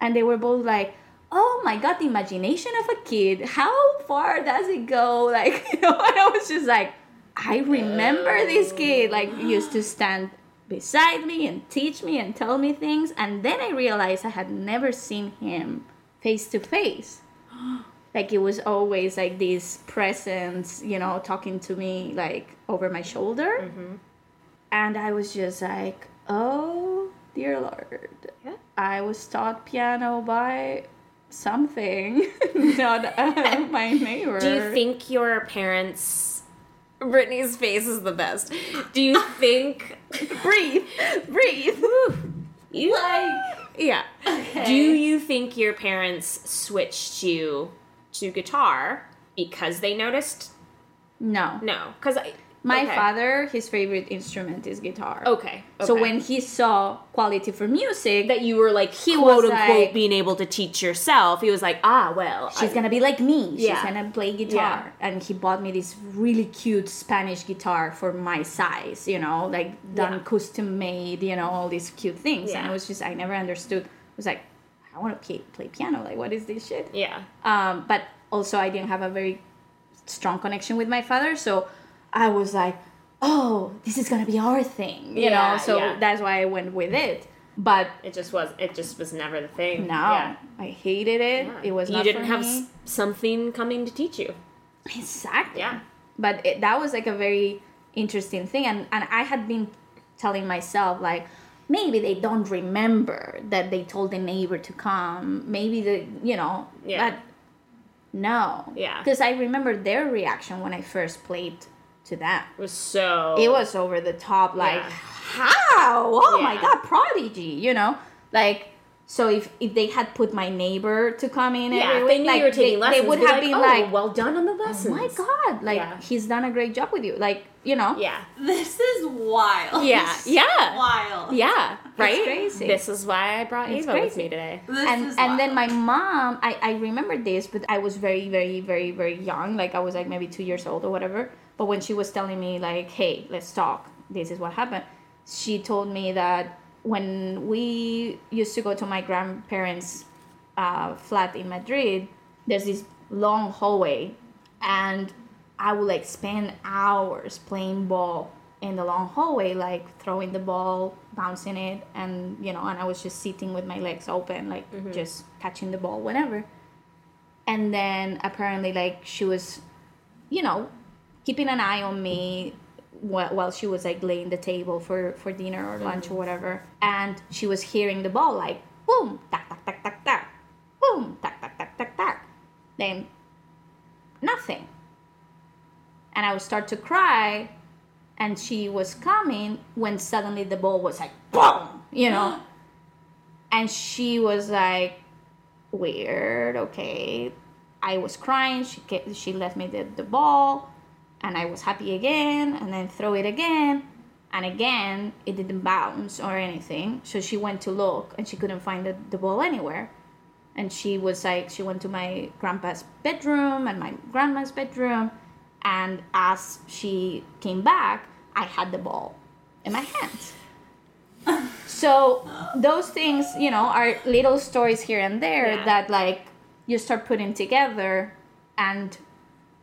And they were both like, oh my god, the imagination of a kid, how far does it go? Like, you know, and I was just like, I remember this kid, like, used to stand beside me and teach me and tell me things. And then I realized I had never seen him face to face. Like it was always like this presence, you know, talking to me like over my shoulder. And I was just like, oh, dear Lord. Yeah. I was taught piano by something, not uh, my neighbor. Do you think your parents? Brittany's face is the best. Do you think? breathe, breathe. You like? Yeah. Okay. Do you think your parents switched you to guitar because they noticed? No. No, because My okay. father, his favorite instrument is guitar. Okay. So when he saw quality for music, that you were like He quote unquote like- being able to teach yourself, he was like, ah, well, she's I- gonna be like me. She's gonna play guitar. Yeah. And he bought me this really cute Spanish guitar for my size, you know, like done Yeah. custom made, you know, all these cute things. And Yeah. it was just I never understood. It was like, I wanna play, play piano. Like what is this shit? yeah. um, but also I didn't have a very strong connection with my father, so I was like, oh, this is gonna be our thing, you Yeah, know. So yeah. that's why I went with it. But It just was. It just was never the thing. no, Yeah. I hated it. It was not You didn't have s- something coming to teach you. Exactly. Yeah. But it, that was like a very interesting thing, and and I had been telling myself like maybe they don't remember that they told the neighbor to come. Maybe the you know. Yeah. But no. Yeah. Because I remember their reaction when I first played to them. It was so. It was over the top, like Yeah. how? Oh my god, prodigy! You know, like. So if, if they had put my neighbor to come in Yeah, every week, knew like you were taking they, lessons, they would have like, been oh, like, well done on the lessons." Oh my god like Yeah. he's done a great job with you like you know Yeah. This is wild. Yeah. Yeah. Wild. Yeah. Right. crazy. This is why I brought It's Ava with me today. This and and then my mom I, I remember this but i was very very very very young like i was like maybe two years old or whatever but when she was telling me like hey let's talk this is what happened she told me that when we used to go to my grandparents uh, flat in madrid there's this long hallway and i would like spend hours playing ball in the long hallway like throwing the ball bouncing it and you know and i was just sitting with my legs open like mm-hmm. just catching the ball whenever and then apparently like she was you know keeping an eye on me wh- while she was like laying the table for for dinner or lunch or mm-hmm. whatever. And she was hearing the ball like boom tack tack tack tack tack boom tack tack tack tack tack then nothing and i would start to cry and she was coming when suddenly the ball was like boom you know? And she was like weird okay. I was crying she ca- she left me the, the ball and i was happy again and then throw it again and again it didn't bounce or anything. So she went to look and she couldn't find the, the ball anywhere. And she was like she went to my grandpa's bedroom and my grandma's bedroom and as she came back i had the ball in my hands so those things you know are little stories here and there Yeah. that like you start putting together and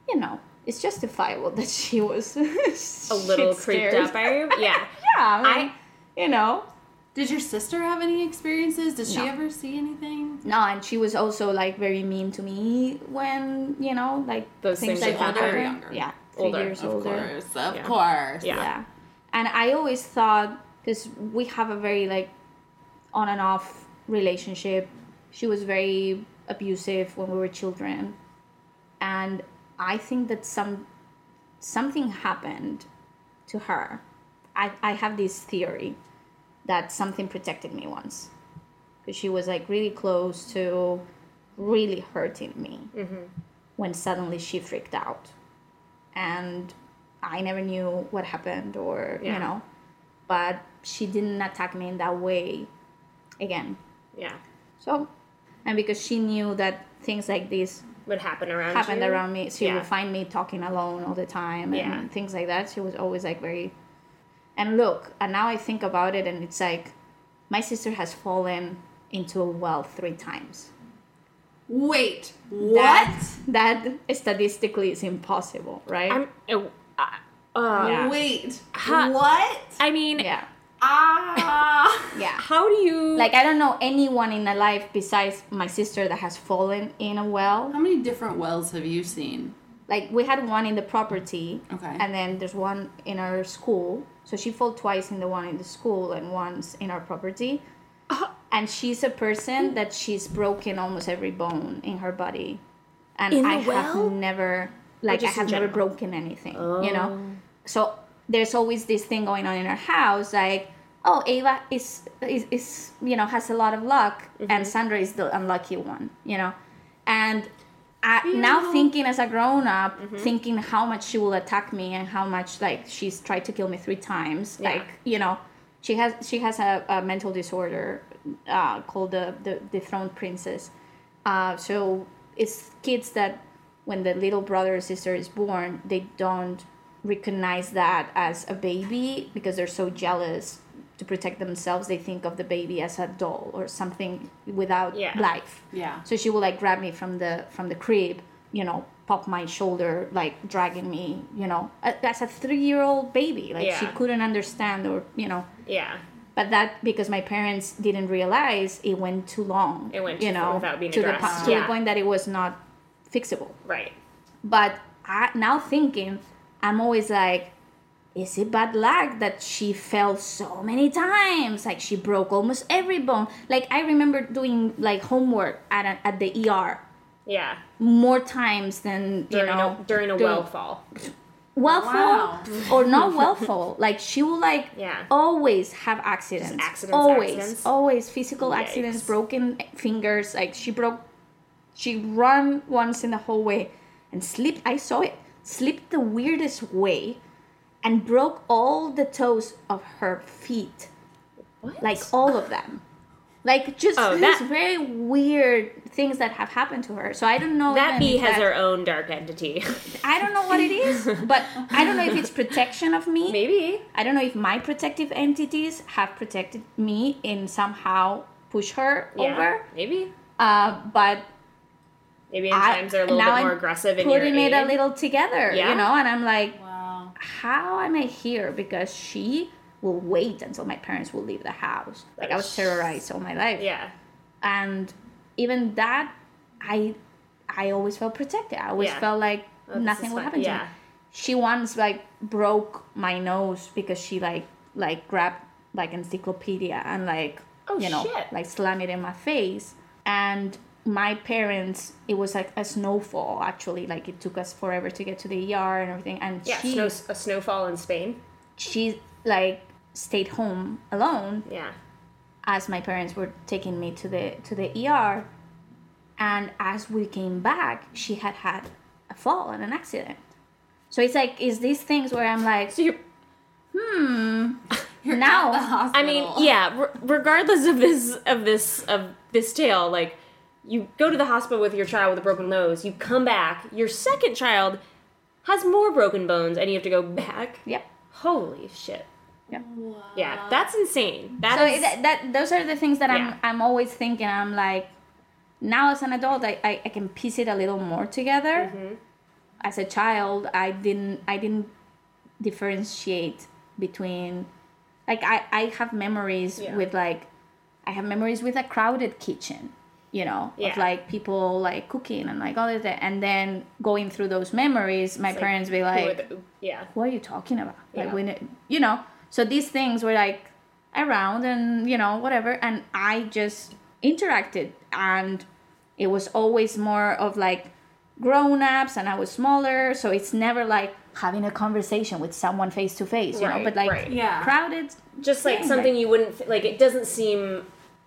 you know it's justifiable that she was A little creeped out by you. Yeah. yeah I, mean, you know Did your sister have any experiences? Did she No. ever see anything? no and she was also like very mean to me when you know like Those things like that that happened. Younger? yeah three Older, years Of older course, of Yeah. course. Yeah. yeah and i always thought because we have a very like on and off relationship she was very abusive when we were children and i think that some something happened to her i, I have this theory that something protected me once because she was like really close to really hurting me mm-hmm. when suddenly she freaked out and i never knew what happened or Yeah. you know but she didn't attack me in that way again Yeah. so and because she knew that things like this Would happen around happened you. around me she Yeah. would find me talking alone all the time and Yeah. things like that she was always like very and look and now i think about it and it's like my sister has fallen into a well three times Wait, what? that, that statistically is impossible right I'm. Uh, uh, Yeah. Wait, Ha- what? I mean, yeah Ah. yeah how do you like i don't know anyone in my life besides my sister that has fallen in a well How many different wells have you seen? Like we had one in the property. Okay. and then there's one in our school. So she fell twice in the one in the school and once in our property. And she's a person that she's broken almost every bone in her body. And i well? have never like i have never broken anything you know? So there's always this thing going on in our house like oh ava is is, is you know has a lot of luck. And sandra is the unlucky one you know? And I, now thinking as a grown up thinking how much she will attack me and how much like she's tried to kill me three times Yeah. like you know she has she has a, a mental disorder uh, called the the dethroned princess. Uh, so it's kids that when the little brother or sister is born they don't recognize that as a baby because they're so jealous to protect themselves they think of the baby as a doll or something without Yeah. life Yeah. so she will like grab me from the from the crib you know pop my shoulder, like dragging me, you know, a- as a three-year-old baby. Like she couldn't understand, or you know. Yeah. But that because my parents didn't realize it went too long. It went you too far know, without being to the addressed. to Yeah. the point that it was not fixable. Right. But I, now thinking, I'm always like, is it bad luck that she fell so many times? Like she broke almost every bone. Like I remember doing like homework at a, at the ER Yeah. more times than you During know a, during a well fall. well Wow. fall or not well fall. Like she will like Yeah. always have accidents. Just accidents, always, accidents? always physical Yikes. accidents, broken fingers. Like she broke. She run once in the hallway and slipped. I saw it. Slipped the weirdest way, and broke all the toes of her feet. What? Like all of them. Like just Oh, these that- very weird things that have happened to her. So I don't know. that bee has that- her own dark entity. I don't know what it is, but I don't know if it's protection of me. Maybe. I don't know if my protective entities have protected me and somehow push her Yeah. over. Maybe. Uh, but Maybe in I, times they're a little bit more I'm aggressive in putting it a little together, Yeah. you know. And I'm like. How am I here? Because she will wait until my parents will leave the house. Like I was terrorized all my life. Yeah. and even that i i always felt protected i always Yeah. felt like Oh, nothing would happen to Yeah. me she once like broke my nose because she like like grabbed like encyclopedia and like Oh, you know shit. like slammed it in my face and my parents it was like a snowfall actually like it took us forever to get to the er and everything and Yeah. she Snow, a snowfall in Spain. she like stayed home alone Yeah. as my parents were taking me to the to the ER and as we came back she had had a fall and an accident so it's like is these things where i'm like So you're. You're Now- the hospital. I mean, yeah. r- regardless of this, of this, of this tale, like you go to the hospital with your child with a broken nose. You come back. Your second child has more broken bones, and you have to go back. yep Holy shit. yep Yeah, that's insane. That so is- that, that those are the things that Yeah. i'm i'm always thinking i'm like now as an adult i i, I can piece it a little more together Mm-hmm. as a child i didn't i didn't differentiate between like i i have memories Yeah. with like i have memories with a crowded kitchen you know Yeah. of like people like cooking and like all of that and then going through those memories my It's like, parents be like the- yeah. what are you talking about? Like Yeah. when it, you know, so these things were like around and you know whatever, and I just interacted, and it was always more of like grown ups, and I was smaller, so it's never like having a conversation with someone face to face, you know, but like right. Yeah. crowded, Just like thing, something like- you wouldn't th- like. It doesn't seem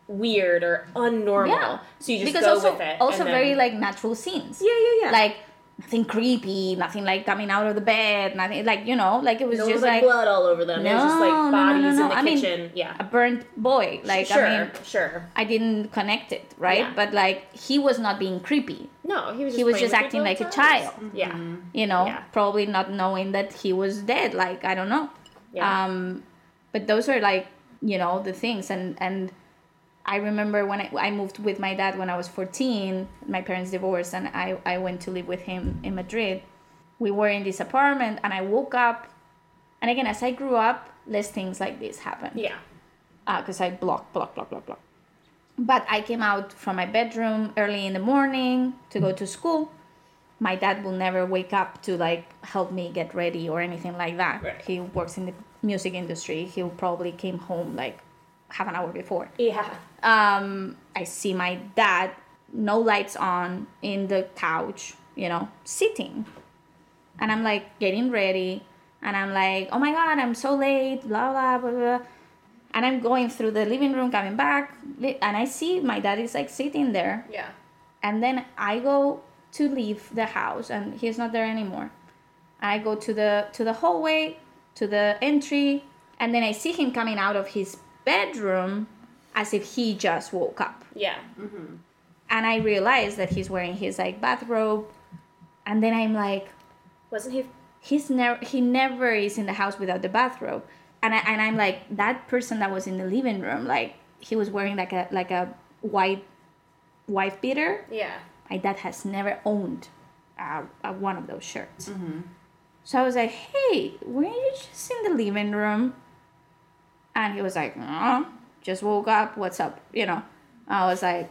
weird or unnormal. yeah. So you just because go also with it. also and very like natural scenes. Yeah, yeah, yeah. Like nothing creepy, nothing like coming out of the bed, nothing like you know, like it was No just one's like, like blood all over them. it was just No, like no, no, bodies no, no. in the I mean, yeah. a burnt boy. Like sure, I mean, sure. I didn't connect it, right? Yeah. But like he was not being creepy. No, he was. Just He was just acting like a people's child. toys. Yeah, You know, Yeah. probably not knowing that he was dead. Like I don't know. Yeah. Um, but those are like you know the things, and and I remember when I, I moved with my dad when I was fourteen. My parents divorced, and I I went to live with him in Madrid. We were in this apartment, and I woke up. And again, as I grew up, less things like this happened yeah. Uh, because I block, block, block, block, block. But I came out from my bedroom early in the morning to go to school. My dad will never wake up to like help me get ready or anything like that. Right. He works in the music industry. He probably came home like half an hour before. Yeah. Um, I see my dad, no lights on, in the couch, you know, sitting. And I'm like getting ready. And I'm like, oh my God, I'm so late, blah, blah, blah, blah. And I'm going through the living room, coming back. And I see my dad is like sitting there. Yeah. And then I go to leave the house and he's not there anymore. I go to the to the hallway, to the entry, and then I see him coming out of his bedroom as if he just woke up. Yeah. And I realize that he's wearing his like bathrobe. And then I'm like, Wasn't he? he's never he never is in the house without the bathrobe. And I, and I'm like that person that was in the living room, like he was wearing like a like a white wife beater Yeah. my dad has never owned uh, uh, one of those shirts. So I was like, "Hey, weren't you just in the living room?" And he was like, "Just woke up. What's up?" You know. I was like,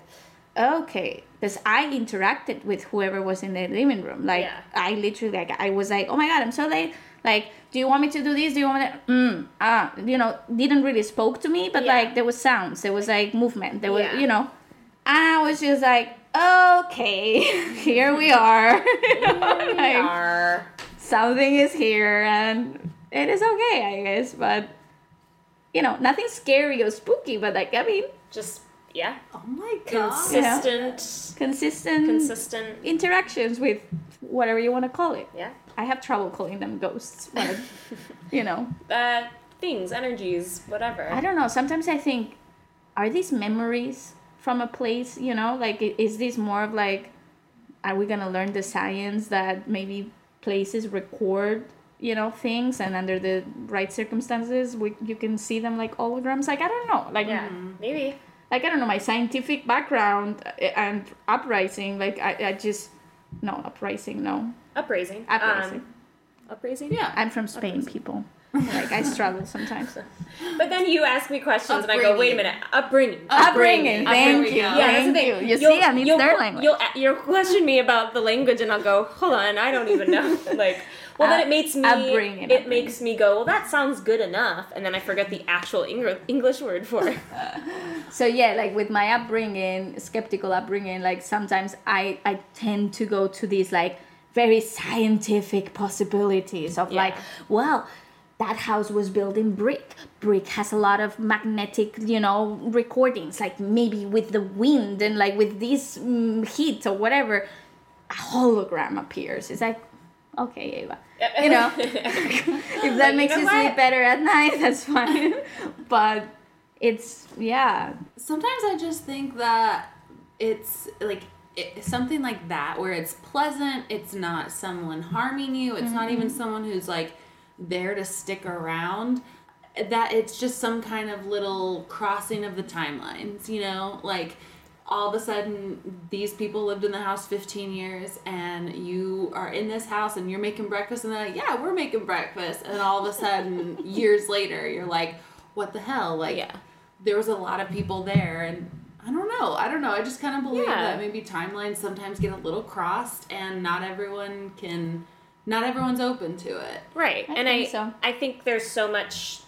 "Okay," because I interacted with whoever was in the living room. Like Yeah. I literally, like, I was like, "Oh my god, I'm so late." Like, do you want me to do this? Do you want me to? Mm, ah, you know, didn't really spoke to me, but Yeah. like there was sounds, there was like movement, there was, Yeah. you know, and I was just like, okay, here we are. Like, Are something is here and it is okay, I guess. But you know, nothing scary or spooky, but like I mean, just yeah, Oh my god. consistent, consistent consistent. interactions with whatever you want to call it. Yeah. I have trouble calling them ghosts, but you know, Uh, things, energies, whatever. I don't know. Sometimes I think, are these memories from a place? You know, like is this more of like, are we gonna learn the science that maybe places record, you know, things, and under the right circumstances, we you can see them like holograms? Like I don't know. Like Yeah, maybe. like I don't know my scientific background uh, and uprising. Like I, I just no uprising. No, uprising Upraising. Um, upraising? Yeah. I'm from Spain, people. Like I struggle sometimes. But then you ask me questions and I go, wait a minute, upbringing. Upbringing. Thank you. yeah. Yeah, that's the thing. you. You You'll- see, I need you'll- their language. You'll, uh, you'll question me about the language, and I'll go, hold on, I don't even know. like, well, then it uh, makes me. upbringing, It upbringing. makes me go, well, that sounds good enough, and then I forget the actual Eng- English word for it. so yeah like with my upbringing skeptical upbringing like sometimes i i tend to go to these like very scientific possibilities of like well that house was built in brick. Brick has a lot of magnetic you know recordings like maybe with the wind and like with this mm, heat or whatever. A hologram appears. It's like okay ava you know? If that makes know you sleep better at night that's fine. But it's yeah. Sometimes I just think that it's like it, something like that where it's pleasant. It's not someone harming you. It's not even someone who's like there to stick around. That it's just some kind of little crossing of the timelines. You know, like all of a sudden these people lived in the house 15 years and you are in this house and you're making breakfast and they're like yeah we're making breakfast and all of a sudden years later you're like what the hell like Yeah. there was a lot of people there and I don't know. I don't know. I just kind of believe Yeah. that maybe timelines sometimes get a little crossed and not everyone can not everyone's open to it. Right. I and think I so. I think there's so much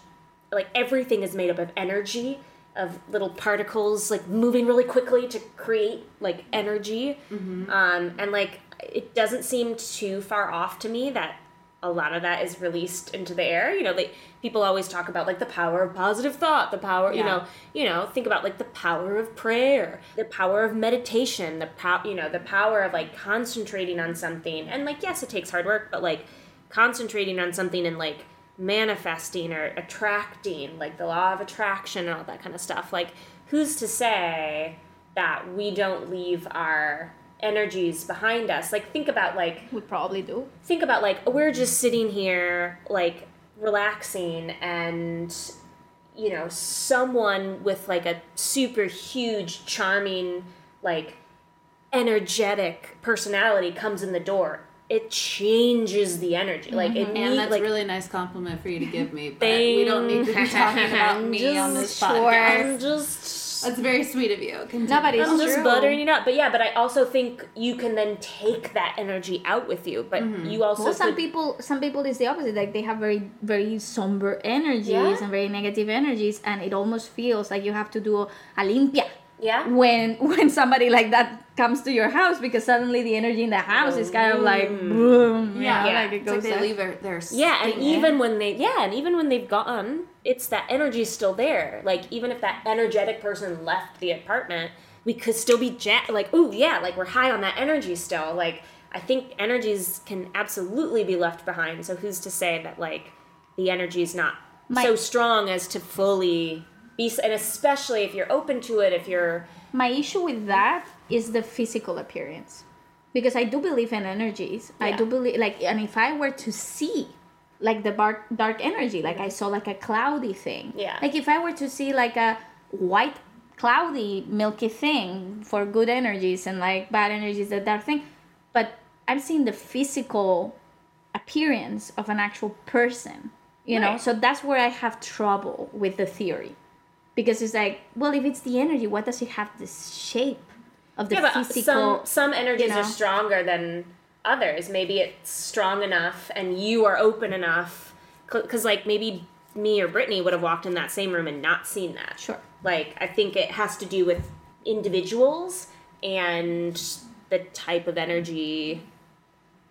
like everything is made up of energy, of little particles like moving really quickly to create like energy. Um and like it doesn't seem too far off to me that a lot of that is released into the air. You know, like people always talk about like the power of positive thought, the power, you know, you know, think about like the power of prayer, the power of meditation, the power, you know, the power of like concentrating on something. And like yes, it takes hard work, but like concentrating on something and like manifesting or attracting, like the law of attraction and all that kind of stuff. Like who's to say that we don't leave our energies behind us? Like think about like we probably do think about like we're just sitting here like relaxing and you know someone with like a super huge charming like energetic personality comes in the door it changes the energy like it mm-hmm. And need- that's like, a really nice compliment for you to give me. But we don't need to be talking about me on this podcast. I'm just That's very sweet of you. Continue. No, but it's I'm just buttering it up but yeah but i also think you can then take that energy out with you but mm-hmm. you also well some could- people some people is the opposite like they have very very somber energies Yeah. and very negative energies and it almost feels like you have to do a limpia yeah when when somebody like that comes to your house because suddenly the energy in the house is kind of like mm. boom you Yeah, Yeah. like it It's like goes they leave their, their Yeah, and sting- even when they yeah, and even when they've gone, it's that energy's still there. Like even if that energetic person left the apartment, we could still be ja- like, ooh, yeah, like we're high on that energy still. Like I think energies can absolutely be left behind. So who's to say that like the energy is not My- so strong as to fully be and especially if you're open to it, if you're my issue with that is the physical appearance because i do believe in energies i do believe like and if i were to see like the dark dark energy like i saw like a cloudy thing Yeah. like if i were to see like a white cloudy milky thing for good energies and like bad energies the dark thing but I'm seeing the physical appearance of an actual person. You know, so that's where I have trouble with the theory, because it's like, well, if it's the energy, what does it have this shape of the yeah, but uh, physical? some some energies you know? are stronger than others. Maybe it's strong enough, and you are open enough. Because like maybe me or Brittany would have walked in that same room and not seen that. Sure. Like I think it has to do with individuals and the type of energy.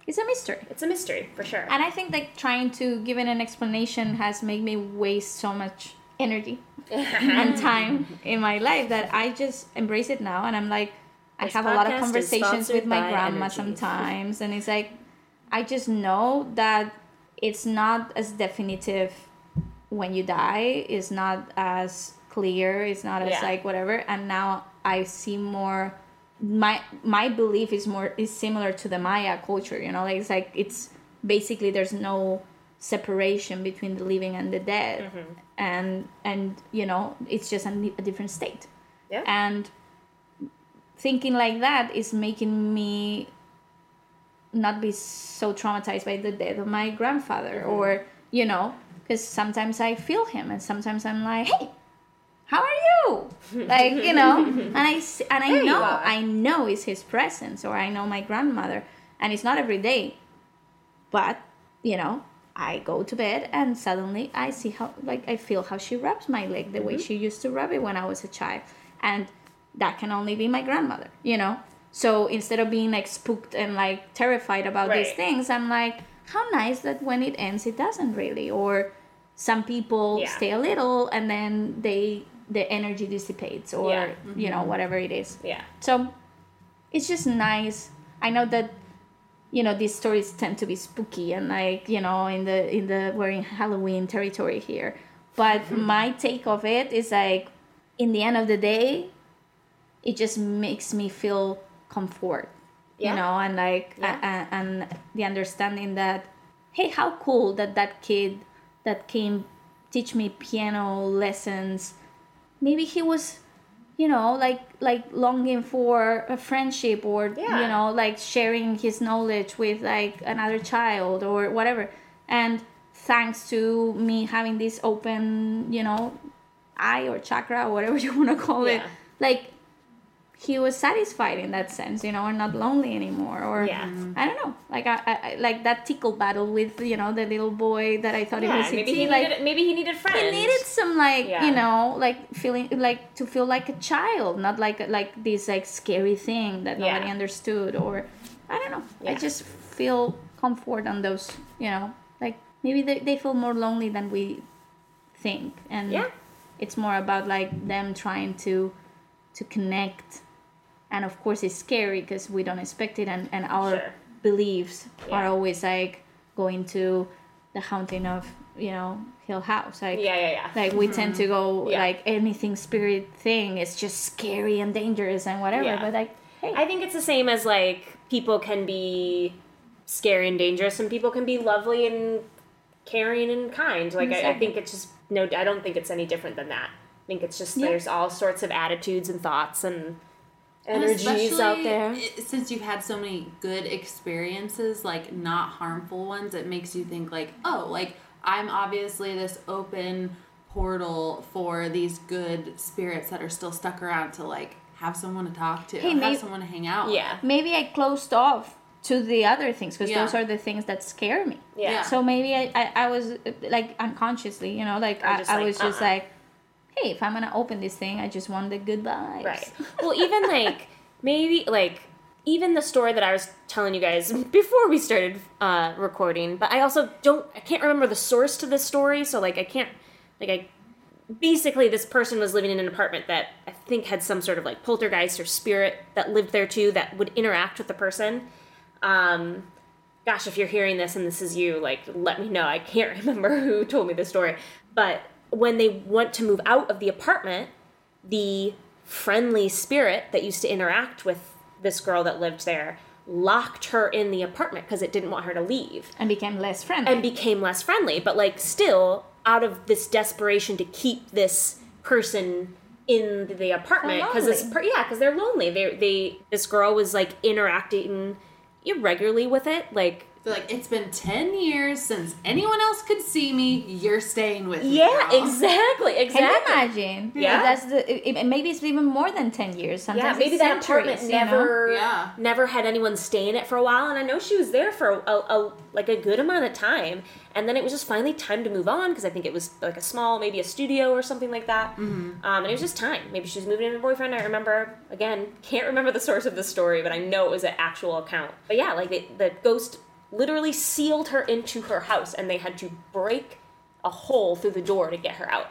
It's a mystery. It's a mystery for sure. And I think like trying to give it an explanation has made me waste so much energy and time in my life that I just embrace it now and I'm like I This have a lot of conversations with my grandma energy. sometimes and it's like I just know that it's not as definitive when you die, it's not as clear, it's not as Yeah. like whatever and now I see more my my belief is more is similar to the Maya culture, you know, like it's like it's basically there's no separation between the living and the dead, Mm-hmm. and and you know it's just a, a different state, Yeah. and thinking like that is making me not be so traumatized by the death of my grandfather Mm-hmm. or you know because sometimes i feel him and sometimes i'm like hey how are you? Like you know? And i and i There know i know it's his presence or i know my grandmother and it's not every day. But you know i go to bed and suddenly i see how like i feel how she rubs my leg the Mm-hmm. way she used to rub it when i was a child. And that can only be my grandmother you know so instead of being like spooked and like terrified about these things i'm like how nice that when it ends it doesn't really or some people Yeah. stay a little and then they the energy dissipates or Yeah. you know whatever it is yeah. so it's just nice. I know that you know these stories tend to be spooky and like you know in the in the we're in Halloween territory here. But mm-hmm. my take of it is like in the end of the day, it just makes me feel comfort. Yeah. You know, and like Yeah. a- a- and the understanding that hey, how cool that that kid that came teach me piano lessons maybe he was you know like like longing for a friendship or Yeah. you know like sharing his knowledge with like another child or whatever and thanks to me having this open you know eye or chakra or whatever you want to call it like he was satisfied in that sense you know or not lonely anymore or Yeah. i don't know like I, I I- like that tickle battle with you know the little boy that i thought it Yeah, was maybe he like needed maybe he needed friends. he needed some like Yeah. you know like feeling like to feel like a child not like like this like scary thing that nobody Yeah. understood or i don't know i just feel comfort on those you know like maybe they, they feel more lonely than we think and Yeah. it's more about like them trying to to connect and of course it's scary because we don't expect it and, and our Sure. beliefs are always like going to the haunting of you know hill house like Yeah, yeah, yeah. like we tend to mm-hmm. go Yeah. like anything spirit thing is just scary and dangerous and whatever Yeah. but like hey I think it's the same as like people can be scary and dangerous, and people can be lovely and caring and kind. Like I, I think it's just no. I don't think it's any different than that. I think it's just Yeah. there's all sorts of attitudes and thoughts and And energies out there. Since you've had so many good experiences, like not harmful ones, it makes you think like, oh, like I'm obviously this open portal for these good spirits that are still stuck around to like have someone to talk to, Hey, have may- someone to hang out Yeah. with. maybe i closed off to the other things because Yeah. those are the things that scare me Yeah. Yeah. so maybe I, I, I was like unconsciously you know like Or I, just I like, was just uh-uh. like hey if i'm gonna open this thing i just want the good vibes Right. Well, even like maybe like even the story that I was telling you guys before we started uh, recording, but I also don't I can't remember the source to this story, so like I can't like I basically this person was living in an apartment that I think had some sort of like poltergeist or spirit that lived there too that would interact with the person. Um, gosh, if you're hearing this and this is you, like, let me know. I can't remember who told me the story. But when they want to move out of the apartment, the friendly spirit that used to interact with this girl that lived there locked her in the apartment because it didn't want her to leave. And became less friendly. And became less friendly. But like still out of this desperation to keep this person in the apartment because this per- yeah because they're lonely. They they this girl was like interacting irregularly with it. Like They're like, it's been 10 years since anyone else could see me. You're staying with me. yeah, girl." exactly, Can exactly. you imagine? Yeah. That's the. It, it- maybe it's even more than ten years. Yeah, Sometimes maybe it's that apartment centuries, you know? never, Yeah. never had anyone stay in it for a while, and I know she was there for a, a like a good amount of time, and then it was just finally time to move on because I think it was like a small, maybe a studio or something like that, Mm-hmm. um, and it was just time. Maybe she was moving in with a boyfriend. I remember again, can't remember the source of the story, but I know it was an actual account. But yeah, like the, the ghost literally sealed her into her house, and they had to break a hole through the door to get her out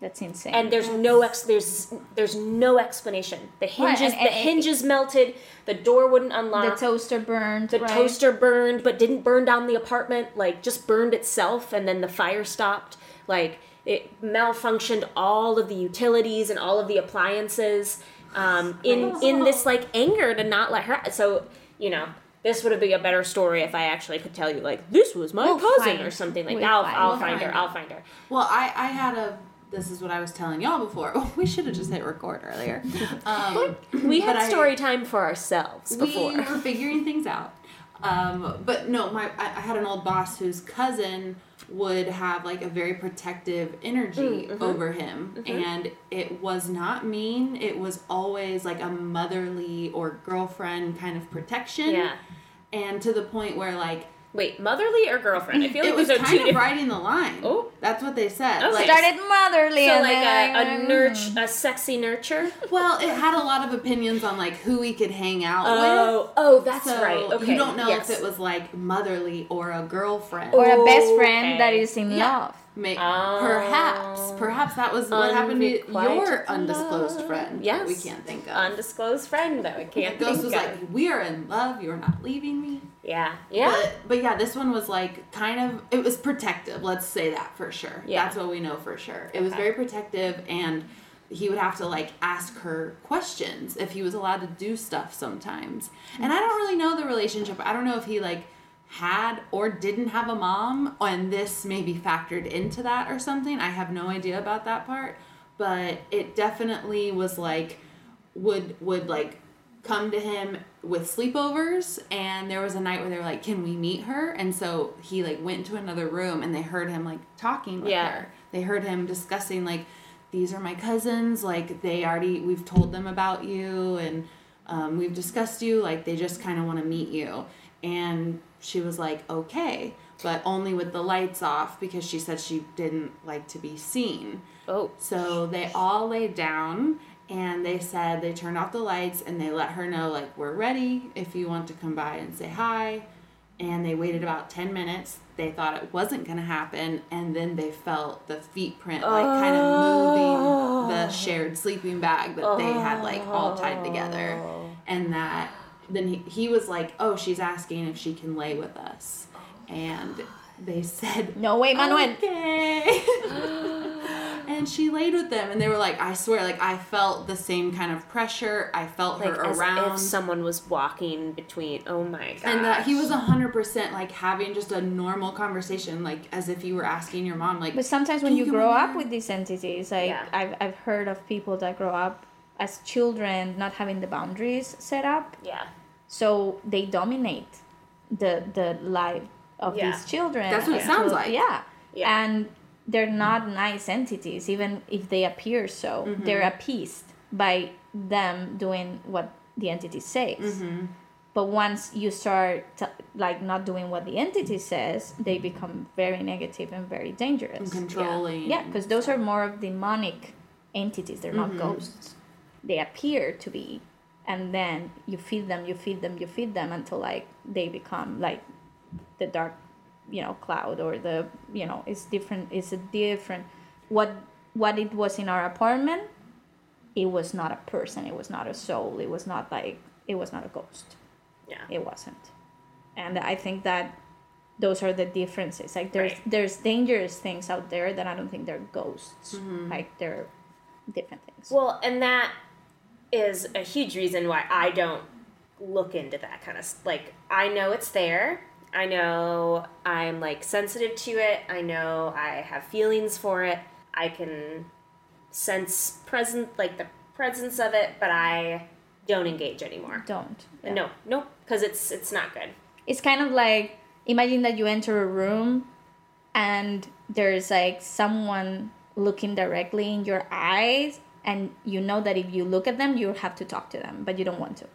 That's insane. and there's no ex there's there's no explanation. The Right, hinges and- and- the hinges melted, the door wouldn't unlock. the toaster burned. the right? toaster burned, but didn't burn down the apartment. Like just burned itself, and then the fire stopped. Like it malfunctioned all of the utilities and all of the appliances. Um, in in this like anger to not let her. So you know. This would have be a better story if I actually could tell you, like, this was my We'll cousin or something like we'll that. I'll, find- I'll we'll find her. find I'll find her. Well, I, I had a. This is what I was telling y'all before. we should have just hit record earlier. Um, We had but I- story time for ourselves before. We were figuring things out. Um, but no, my I, I had an old boss whose cousin would have like a very protective energy Mm, mm-hmm. over him, and it was not mean. It was always like a motherly or girlfriend kind of protection. Yeah. And to the point where like Wait, motherly or girlfriend? I feel like it was those are kind two of different. riding the line. Oh. that's what they said. Okay. Like, started motherly. So and like then a, I- a nurture, a sexy nurture. well, it had a lot of opinions on like who we could hang out oh. with. Oh, oh, that's So right. Okay, you don't know yes. if it was like motherly or a girlfriend. or a best Okay. friend that is in Yeah. love. May- Oh. perhaps, perhaps that was what happened to your undisclosed love. friend. Yes, that we can't think of. Undisclosed friend that we can't Ghost think was of. like, "We are in love. You're not leaving me." Yeah, yeah. But, but yeah, this one was like kind of it was protective. Let's say that for sure. Yeah. That's what we know for sure. It was very protective, and he would have to like ask her questions if he was allowed to do stuff sometimes. And I don't really know the relationship. I don't know if he like had or didn't have a mom, and this maybe factored into that or something. I have no idea about that part, but it definitely was like would would like come to him with sleepovers and there was a night where they were like can we meet her? And so he like went into another room and they heard him like talking with Yeah. her. They heard him discussing like these are my cousins like they already we've told them about you and um, we've discussed you like they just kind of want to meet you. And she was like okay but only with the lights off because she said she didn't like to be seen. Oh, so they all laid down and they said they turned off the lights and they let her know, like, we're ready if you want to come by and say hi. And they waited about 10 minutes. They thought it wasn't going to happen. And then they felt the feet print, like, kind of moving the oh. shared sleeping bag that they had, like, all tied together. Oh. And that then he, he was like, oh, she's asking if she can lay with us. And they said, No way, Manuel. okay. and she laid with them, and they were like, I swear, like I felt the same kind of pressure. I felt like her as around, if someone was walking between. Oh my god. and that he was hundred percent like having just a normal conversation, like as if you were asking your mom, like. But sometimes when "Can you grow up with these entities, like Yeah. I've, I've heard of people that grow up as children not having the boundaries set up, Yeah. so they dominate the the life of Yeah. these children. That's what it until- sounds like. Yeah. Yeah. and they're not nice entities, even if they appear so. Mm-hmm. They're appeased by them doing what the entity says. Mm-hmm. But once you start t- like not doing what the entity says, they become very negative and very dangerous. and controlling. Yeah, because those are more of demonic entities. They're Mm-hmm. not ghosts. They appear to be, and then you feed them, you feed them, you feed them until like they become like the dark, you know, cloud or the you know it's different. It's a different. What what it was in our apartment, it was not a person. It was not a soul. It was not like it was not a ghost. Yeah. It wasn't, and I think that those are the differences. Like there's Right. there's dangerous things out there that I don't think they're ghosts. Mm-hmm. Like they're different things. Well, and that is a huge reason why I don't look into that kind of like I know it's there. I know I'm like sensitive to it. I know I have feelings for it. I can sense present like the presence of it, but I don't engage anymore. don't. No, no, because it's it's not good. It's kind of like imagine that you enter a room and there's like someone looking directly in your eyes and you know that if you look at them you have to talk to them but you don't want to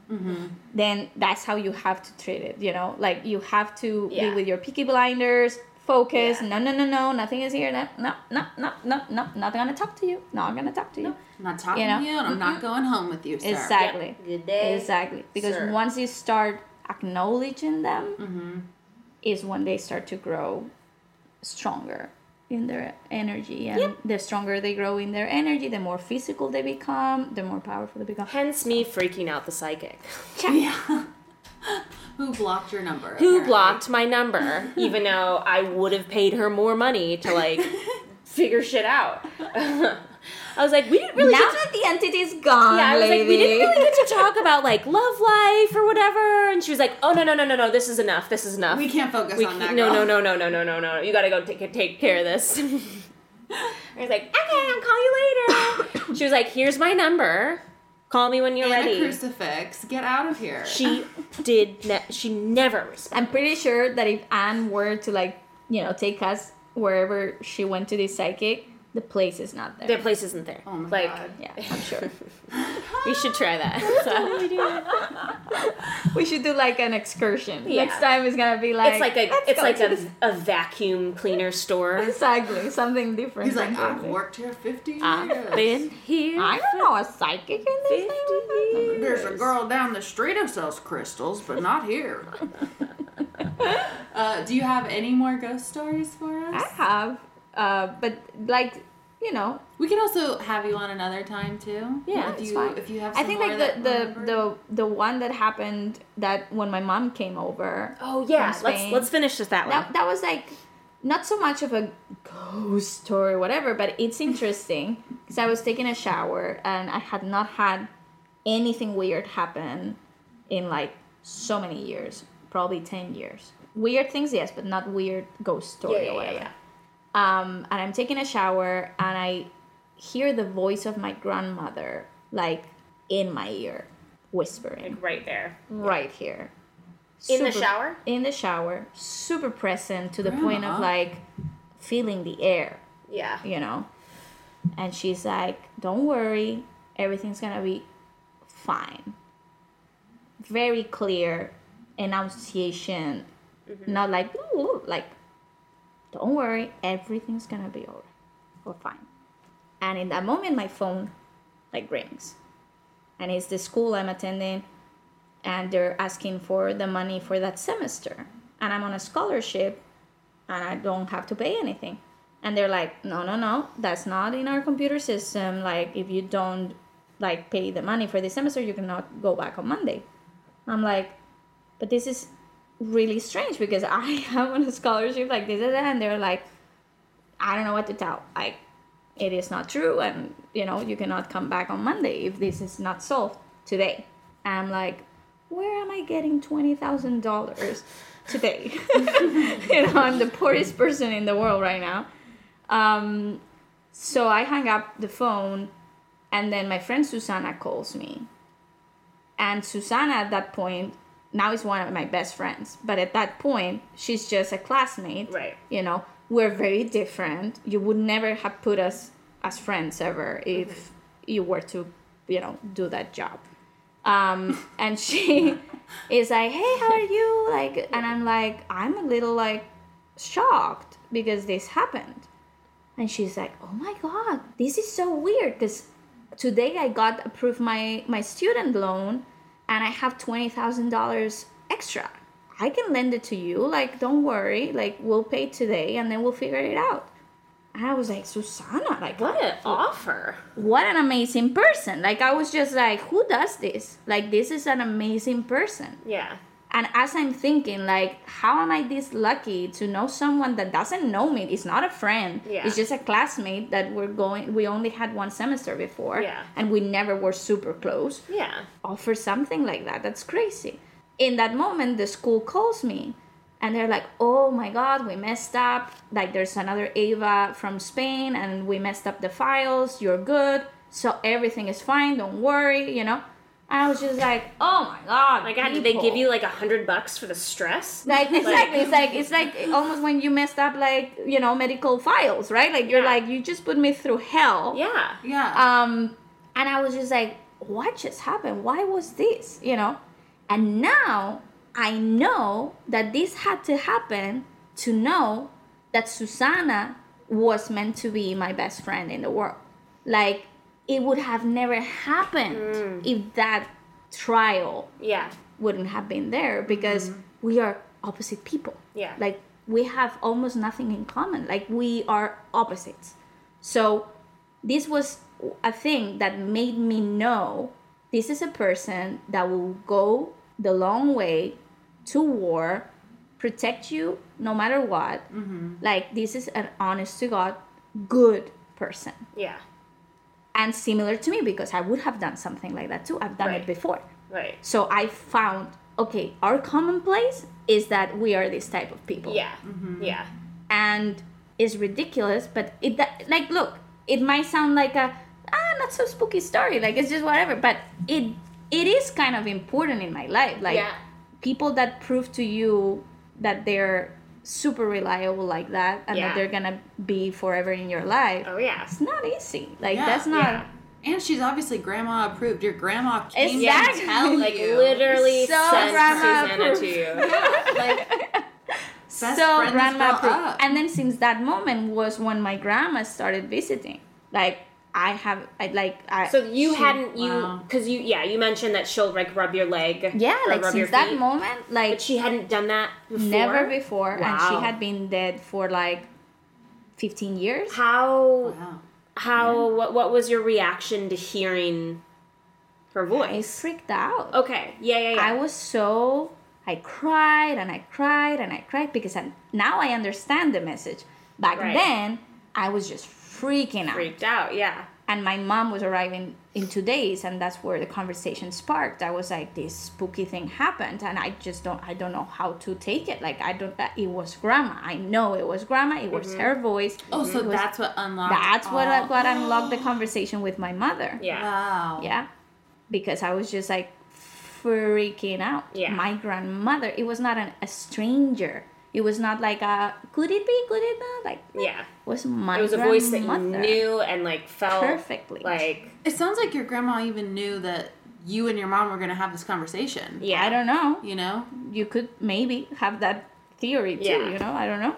then that's how you have to treat it you know like you have to Yeah. be with your peaky blinders focus Yeah. no no no no nothing is here no no no no no no not gonna talk to you not gonna talk to you I'm not talking You know? to you, and I'm not going home with you, sir. exactly Yep. Good day, exactly because sir. once you start acknowledging them Mm-hmm. is when they start to grow stronger in their energy and the stronger they grow in their energy the more physical they become the more powerful they become Hence me freaking out the psychic. Yeah. Who blocked your number? Who apparently? blocked my number, even though I would have paid her more money to like figure shit out. I was like, we didn't really. now get to- that the entity's gone yeah, I was like, we didn't really get to talk about like love life or whatever. And she was like, oh no no no no no, this is enough. This is enough. We can't focus We on that. no, girl. no, no, no, no, no, no, no. You gotta go take take care of this. I was like, okay, I'll call you later. she was like, here's my number. Call me when you're And a crucifix. Get out of here. She did. Ne- she never responded. i'm pretty sure that if anne were to like you know take us wherever she went to this psychic the place is not there The place isn't there. Oh my like, God. yeah i'm sure we should try that. So, we should do like an excursion Yeah. next time it's gonna be like it's like a it's like a, a vacuum cleaner store. exactly something different He's like, I've worked here 50 years. I've been here. I don't know a psychic in this 50 thing. There's a girl down the street who sells crystals, but not here. uh, do you have any more ghost stories for us? I have, uh, but like you know, We can also have you on another time too. Yeah, if it's you fine. if you have. I think like the the, the the one that happened that when my mom came over. Oh yeah, from let's let's finish with that one. That that was like not so much of a ghost story or whatever, but it's interesting because I was taking a shower and I had not had anything weird happen in like so many years, probably ten years. Weird things, yes, but not weird ghost story Yeah, or yeah, whatever. yeah, um, and I'm taking a shower and I hear the voice of my grandmother like in my ear, whispering Like right there. right here. In the shower? In the shower, super present to the point of like feeling the air, Yeah. you know. And she's like, "Don't worry, everything's gonna be fine." Very clear enunciation, not like "Ooh," like, "Don't worry, everything's gonna be alright, or fine." And in that moment, my phone like rings, and it's the school I'm attending and they're asking for the money for that semester. And i'm on a scholarship and i don't have to pay anything. And they're like no no no that's not in our computer system. Like if you don't like pay the money for this semester you cannot go back on monday. I'm like but this is really strange because i am on a scholarship like this and they're like i don't know what to tell. Like it is not true and you know you cannot come back on monday if this is not solved today. And i'm like where am i getting $20000 today? You know i'm the poorest person in the world right now. Um, so i hang up the phone and then my friend susanna calls me. And susanna at that point now is one of my best friends but at that point she's just a classmate Right. you know? We're very different. You would never have put us as friends ever if you were to you know do that job. Um and she is like hey how are you? Like and i'm like i'm a little like shocked because this happened. And she's like oh my god this is so weird because today i got approved my my student loan and i have $20000 extra. I can lend it to you like don't worry like we'll pay today and then we'll figure it out. And i was like susanna like What an offer. what an amazing person. Like i was just like who does this? Like this is an amazing person. Yeah. And as i'm thinking like how am i this lucky to know someone that doesn't know me? It's not a friend. Yeah. it's just a classmate that we're going we only had one semester before. Yeah. and we never were super close. Yeah. offer something like that. That's crazy. In that moment the school calls me and they're like oh my god we messed up. Like there's another ava from spain and we messed up the files. You're good. So everything is fine. Don't worry you know I was just like, oh my god. My God, did they give you like a hundred bucks for the stress? like exactly it's like it's like almost when you messed up like you know medical files right like you're Yeah. like you just put me through hell Yeah. Yeah. um and i was just like what just happened why was this you know and now i know that this had to happen to know that susanna was meant to be my best friend in the world like it would have never happened mm. if that trial Yeah. wouldn't have been there because mm-hmm. we are opposite people. Yeah. Like we have almost nothing in common. Like we are opposites. So this was a thing that made me know this is a person that will go the long way to war, protect you no matter what. Mm-hmm. Like this is an honest to God good person. Yeah. And similar to me because I would have done something like that too. I've done Right. it before. Right. So I found okay, our commonplace is that we are this type of people. Yeah. Yeah. And it's ridiculous, but it that, like look, it might sound like a ah not so spooky story, like it's just whatever, but it it is kind of important in my life. Like Yeah. people that prove to you that they're super reliable like that and Yeah. that they're gonna be forever in your life. Oh yeah. It's not easy. Like Yeah. that's not Yeah. and she's obviously grandma approved. Your grandma came Exactly. to tell Like you. literally So sent grandma Susanna approved. to you. like so grandma approved. up. and then since that moment was when my grandma started visiting like i have I, like I, So you she- hadn't you Wow. because you yeah you mentioned that she'll like rub your leg. yeah or like rub your since that moment like But she hadn't done that before. never before and she had been dead for like 15 years How wow. how what what was your reaction to hearing her voice? i voice? freaked out Okay. Yeah. Yeah. Yeah. i was so i cried and i cried and i cried because I, now i understand the message back Right. then i was just freaking out freaked out. Yeah. and my mom was arriving in two days and that's where the conversation sparked i was like this spooky thing happened and i just don't i don't know how to take it like i don't uh, it was grandma i know it was grandma it was mm-hmm. her voice Oh, so was- that's what unlocked. that's what what unlocked the conversation with my mother Yeah. Wow. yeah because i was just like freaking out Yeah. my grandmother it was not an, a stranger it was not like a could it be could it not like Yeah. it was my It was a voice that you knew and like felt Perfectly. Like It sounds like your grandma even knew that you and your mom were gonna have this conversation. yeah. i don't know You know. you could maybe have that theory too Yeah. you know i don't know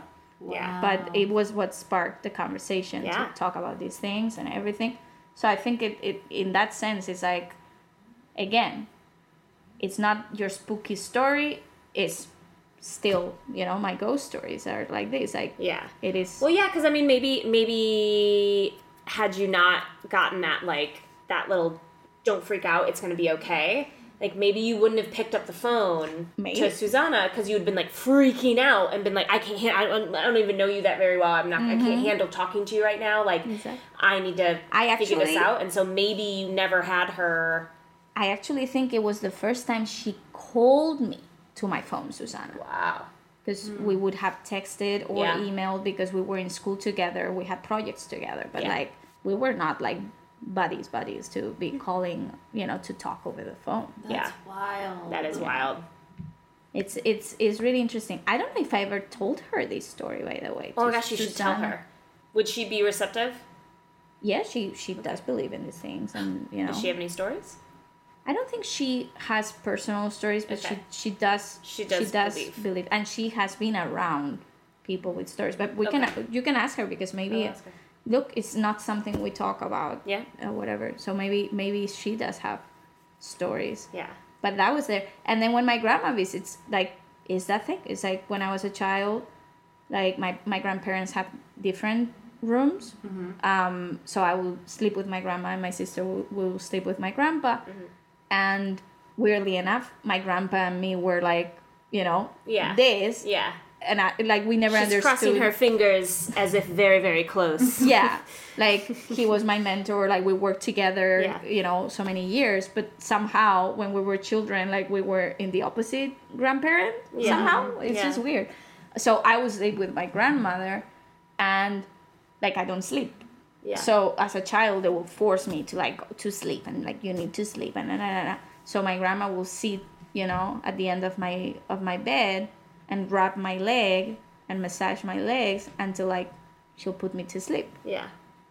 Yeah. but it was what sparked the conversation Yeah. to talk about these things and everything so i think it, it in that sense it's like again it's not your spooky story it's still you know my ghost stories are like this like Yeah. it is Well, yeah, because I mean, maybe maybe had you not gotten that like that little "don't freak out, it's gonna be okay." Like maybe you wouldn't have picked up the phone Maybe. to Susanna because you'd been like freaking out and been like, "I can't, I don't, I don't even know you that very well. I'm not, I can't handle talking to you right now. Like, Mm-hmm. Exactly. I need to I figure this out." And so maybe you never had her. i actually think it was the first time she called me to my phone susanna Wow. because hmm. we would have texted or Yeah. emailed because we were in school together we had projects together but Yeah. like we were not like buddies buddies to be calling you know to talk over the phone That's Yeah. wild. That is wild. it's it's it's really interesting i don't know if i ever told her this story by the way Oh my gosh, you should tell her. Would she be receptive? yeah she she does believe in these things and you know Does she have any stories? I don't think she has personal stories but Okay. she she does She does believe. believe. and she has been around people with stories but we Okay. can you can ask her because maybe her. look it's not something we talk about Yeah. or whatever so maybe maybe she does have stories Yeah. but that was there and then when my grandma visits like is that thing it's like when i was a child like my, my grandparents have different rooms um, so i will sleep with my grandma and my sister will, will sleep with my grandpa and weirdly enough my grandpa and me were like you know Yeah. this Yeah. and I, like we never understood. She's understood crossing her fingers as if very, very close. yeah like he was my mentor like we worked together Yeah. you know so many years but somehow when we were children like we were in the opposite grandparent Yeah. somehow it's Yeah. just weird so i was sleep with my grandmother and like i don't sleep Yeah. so as a child they will force me to like go to sleep and like you need to sleep and, and, and, and So my grandma will sit, you know, at the end of my of my bed and rub my leg and massage my legs until like she'll put me to sleep. Yeah.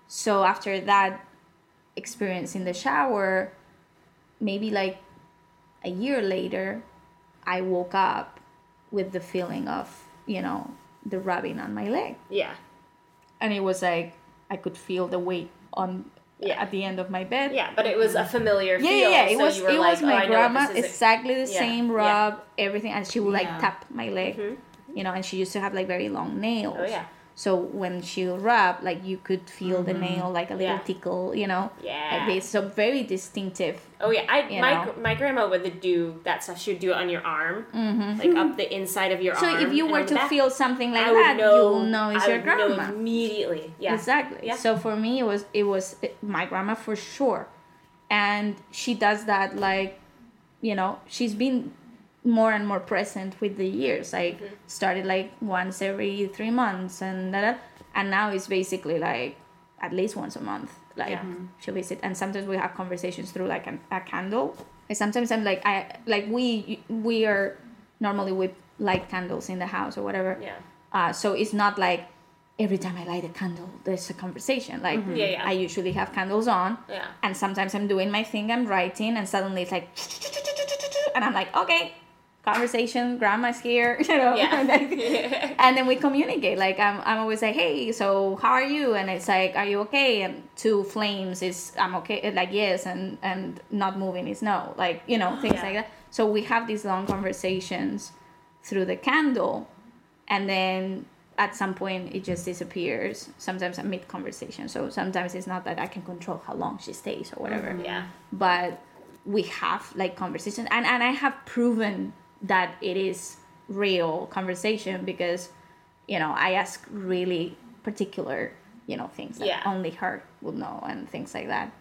So after that experience in the shower, maybe like a year later, I woke up with the feeling of, you know, the rubbing on my leg. Yeah. And it was like I could feel the weight on Yeah. at the end of my bed. Yeah, but it was a familiar Yeah, feel. yeah, yeah. It so was you were it like, was oh, my I know grandma this is a- exactly the Yeah, same yeah. rub, everything, and she would like Yeah. tap my leg, you know, and she used to have like very long nails. Mm-hmm. Oh, yeah. So when she rub, like you could feel the nail like a little Yeah. tickle, you know. Yeah. Like this, so very distinctive. Oh yeah, I my know. my grandma would do that stuff. She would do it on your arm, like up the inside of your Mm-hmm. So if you were to back. feel something like I that, know, you will know it's I your would know grandma. immediately. Yeah, Exactly. Yeah. So for me, it was it was my grandma for sure, and she does that like, you know, she's been more and more present with the years. I Mm-hmm. started like once every three months, and da- da, and now it's basically like at least once a month. Like Yeah. she'll visit, and sometimes we have conversations through like an, a candle. And sometimes I'm like I like we we are normally with light candles in the house or whatever. Yeah. Uh, so it's not like every time I light a candle, there's a conversation. Like Yeah, yeah. I usually have candles on, Yeah. and sometimes I'm doing my thing, I'm writing, and suddenly it's like, and I'm like, okay, conversation, grandma's here, you know. Yeah. and, then, and then we communicate. Like I'm, I'm always like, hey, so how are you? And it's like, are you okay? And two flames is I'm okay, uh, like yes, and and not moving is no, like you know things Yeah. like that. So we have these long conversations through the candle, and then at some point it just disappears. Sometimes i mid conversation. So sometimes it's not that I can control how long she stays or whatever mm-hmm. Yeah. but we have like conversations and, and i have proven that it is real conversation because you know i ask really particular you know things that Yeah. only her would know and things like that.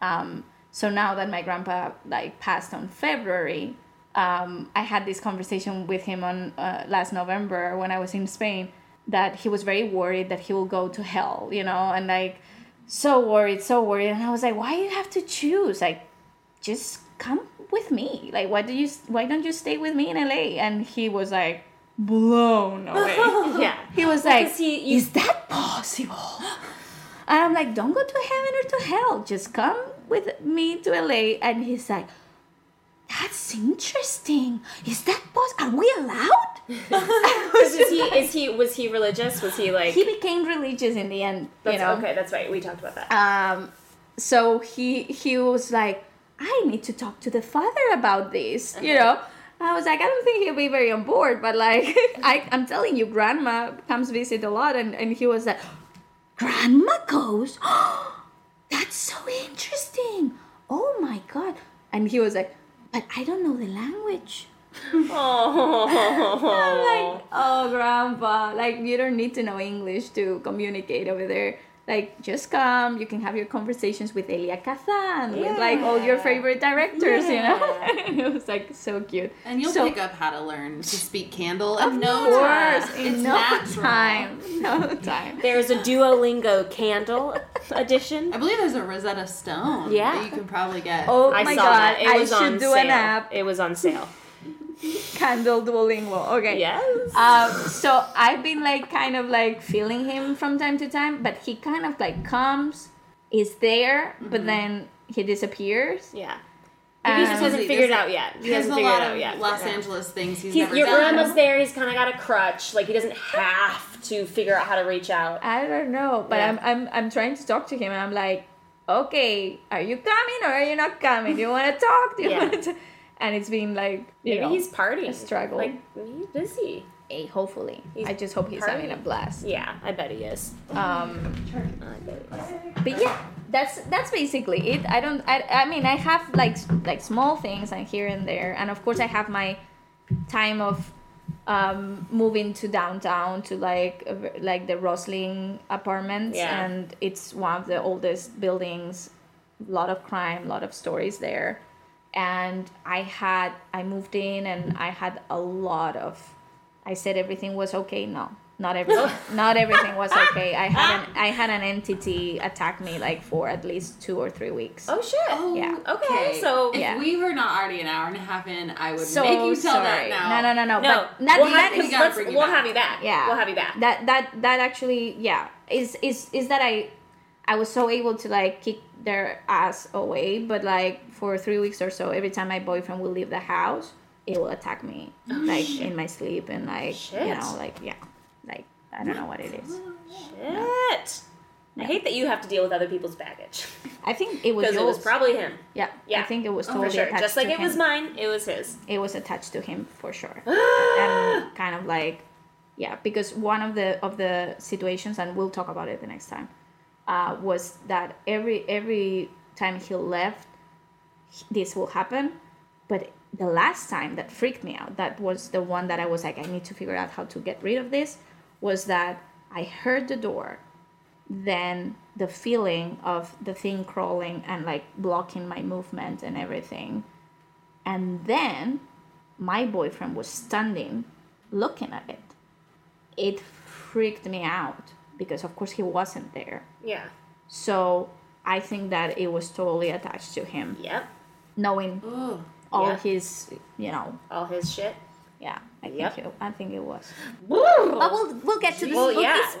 Um, so now that my grandpa like passed on february um, i had this conversation with him on uh, last november when i was in spain that he was very worried that he will go to hell you know and like so worried so worried. And i was like why do you have to choose? Like just come with me like why do you why don't you stay with me in la and he was like blown away Yeah. he was like, he- you- "Is that possible?" And I'm like, "Don't go to heaven or to hell. Just come with me to LA." And he's like, "That's interesting. Is that possible? Are we allowed?" is he is he was he religious? Was he like he became religious in the end. that's, you know. okay, that's right. We talked about that. Um, so he he was like, "I need to talk to the father about this." You uh-huh. know. I was like, I don't think he'll be very on board, but like, I, I'm telling you, grandma comes visit a lot, and, and he was like, Grandma goes, that's so interesting. Oh my god. And he was like, but I don't know the language. I'm like, oh, grandpa, like you don't need to know English to communicate over there. Like, just come. You can have your conversations with Elia Kazan, with like all your favorite directors, you know. it was like so cute. And you'll So- pick up how to learn to speak candle in Of no course, time. in it's no natural. time, no time. There's a Duolingo candle edition. I believe there's a Rosetta Stone Yeah. that you can probably get. Oh I my saw god, that. It I was should on do sale. an app. It was on sale. Candle Duolingo. Okay. Yes. Um, so I've been like kind of like feeling him from time to time, but he kind of like comes, is there, but then he disappears. yeah. He just hasn't He figured it out yet. He There's hasn't a figured lot out of yet. Los Yeah. Angeles things he's, He's, never you're done. almost there. He's kind of got a crutch. Like he doesn't have to figure out how to reach out. I don't know, but Yeah. I'm, I'm I'm trying to talk to him, and I'm like, okay, are you coming or are you not coming? Do you want to talk? Do you Yeah. want to? And it's been like Maybe know, he's partying. a struggle. Like he's busy. hey, hopefully, He's I just hope he's having a blast. Yeah, I bet he is. Um, I bet he is. but yeah that's that's basically it i don't i, I mean i have like like small things and here and there and of course i have my time of um moving to downtown to like like the Rosslyn apartments Yeah. and it's one of the oldest buildings a lot of crime a lot of stories there and i had i moved in and i had a lot of i said everything was okay no not everything not everything was okay. I had an I had an entity attack me like for at least two or three weeks. Oh shit. Oh, yeah. Okay, so- if Yeah. we were not already an hour and a half in, I would So make you tell sorry. that now. No, no, no, no. No, But that, we'll, that have, is- let's- we'll back. have you back. yeah we'll have you back. that that that actually yeah is is is that i i was so able to like kick their ass away but like for three weeks or so every time my boyfriend will leave the house it will attack me oh, like in my sleep and like you know like yeah like i don't know what it is Shit. I hate that you have to deal with other people's baggage i think it was because it was probably him. yeah Yeah. i think it was Oh, totally for sure. attached Just like it was mine, it was his. it was attached to him for sure and kind of like yeah because one of the of the situations and we'll talk about it the next time uh, was that every every time he left this will happen. But the last time that freaked me out that was the one that i was like i need to figure out how to get rid of this was that i heard the door then the feeling of the thing crawling and like blocking my movement and everything. And then my boyfriend was standing looking at it. It freaked me out because, of course, he wasn't there. Yeah. So I think that it was totally attached to him, Yep. knowing Ooh. all Yeah. his, you know, All his shit. Yeah. I Yep. think it, I think it was. Woo! But we'll we'll get to the Well, spooky yeah. part.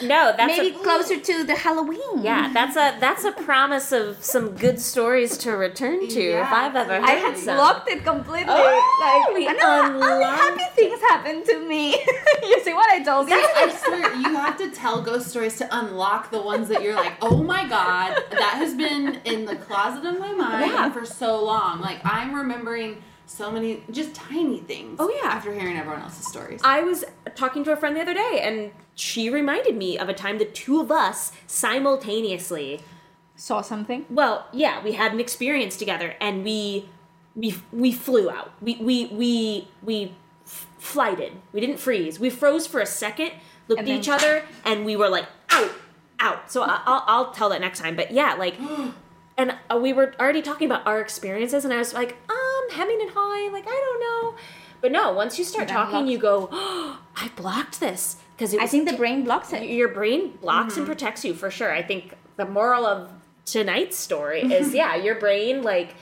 Well, no, that's maybe a, closer to the Halloween. Yeah, that's a that's a promise of some good stories to return to if I've ever heard I had some. blocked it completely. Oh, like, we I know, only happy things happen to me. you see what I told you? I swear, you have to tell ghost stories to unlock the ones that you're like, oh my god, that has been in the closet of my mind Yeah. for so long. Like I'm remembering so many just tiny things. Oh, yeah. After hearing everyone else's stories. I was talking to a friend the other day, and she reminded me of a time the two of us simultaneously. Saw something. Well, yeah, we had an experience together, and we we we flew out. We we we we f- flighted. We didn't freeze. We froze for a second, looked And at each other, and we were like, out, out. So I, I'll I'll tell that next time. But yeah, like. And uh, we were already talking about our experiences, and I was like, hemming and hawing, like, I don't know. But no, once you start talking, you go, oh, I blocked this. Because I think the brain blocks it. your brain blocks Mm-hmm. and protects you for sure. I think the moral of tonight's story is yeah, your brain like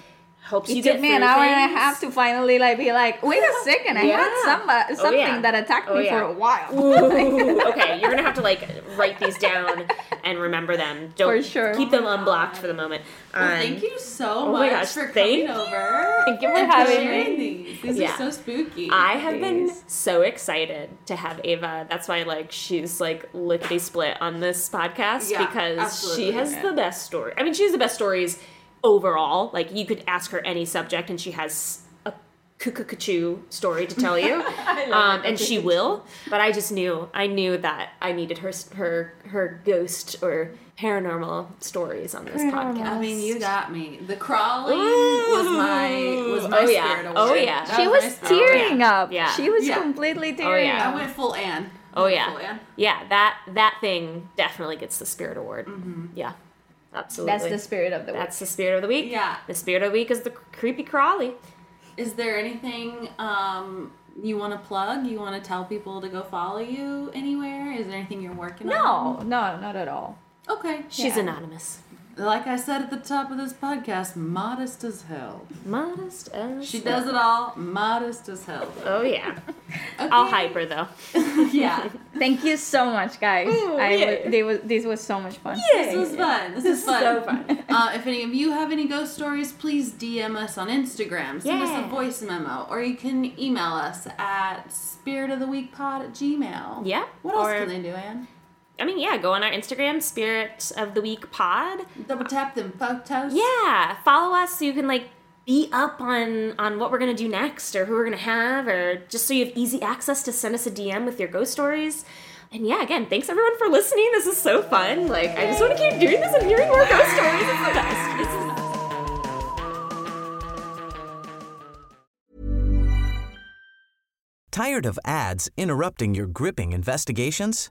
helps you It get took me an through hour and a half to finally like be like, wait a second, I Yeah. had some, uh, something Oh, yeah. that attacked Oh, me for a while. Okay, you're gonna have to like write these down and remember them. Don't For sure. keep them unblocked for the moment. well, Um, thank you so oh much my gosh, for thank coming over. Thank you for and having me. These. These Yeah. are so spooky. I have been so excited to have Ava. That's why like she's like lickety split on this podcast Yeah, because absolutely. she has the best story. I mean, she has the best stories overall. Like you could ask her any subject and she has a cuckoo story to tell you. um, and she will. But I just knew I knew that I needed her her her ghost or paranormal stories on this podcast. I mean, you got me. The crawling was my was my Oh, yeah. spirit Oh, yeah. That She my was spirit tearing yeah. up. Yeah. She was Yeah. completely tearing Oh, yeah. I up. went full Anne. Oh yeah, full Anne. yeah. That that thing definitely gets the spirit award. Yeah, absolutely. That's the spirit of the week. That's the spirit of the week. Yeah. The spirit of the week is the creepy crawly. Is there anything um, you want to plug? You want to tell people to go follow you anywhere? Is there anything you're working on? No, no, not at all. Okay. She's Yeah. anonymous. Like I said at the top of this podcast, modest as hell. Modest as She does it all, modest as hell. Oh yeah. Okay. I'll hype her though. Yeah. Thank you so much, guys. I yeah. w- they was, this was so much fun. This was fun. This, is fun. so fun. Uh, if any of you have any ghost stories, please DM us on Instagram. Send us a voice memo. Or you can email us at spiritoftheweekpod at gmail. Yeah, What else or- can they do, Anne? I mean, yeah. Go on our Instagram, Spirit of the Week Pod. Double tap them photos. Yeah, follow us so you can like be up on on what we're gonna do next or who we're gonna have or just so you have easy access to send us a DM with your ghost stories. And yeah, again, thanks everyone for listening. This is so fun. Like, I just want to keep doing this and hearing more ghost stories. It's the best. It's the best. Tired of ads interrupting your gripping investigations?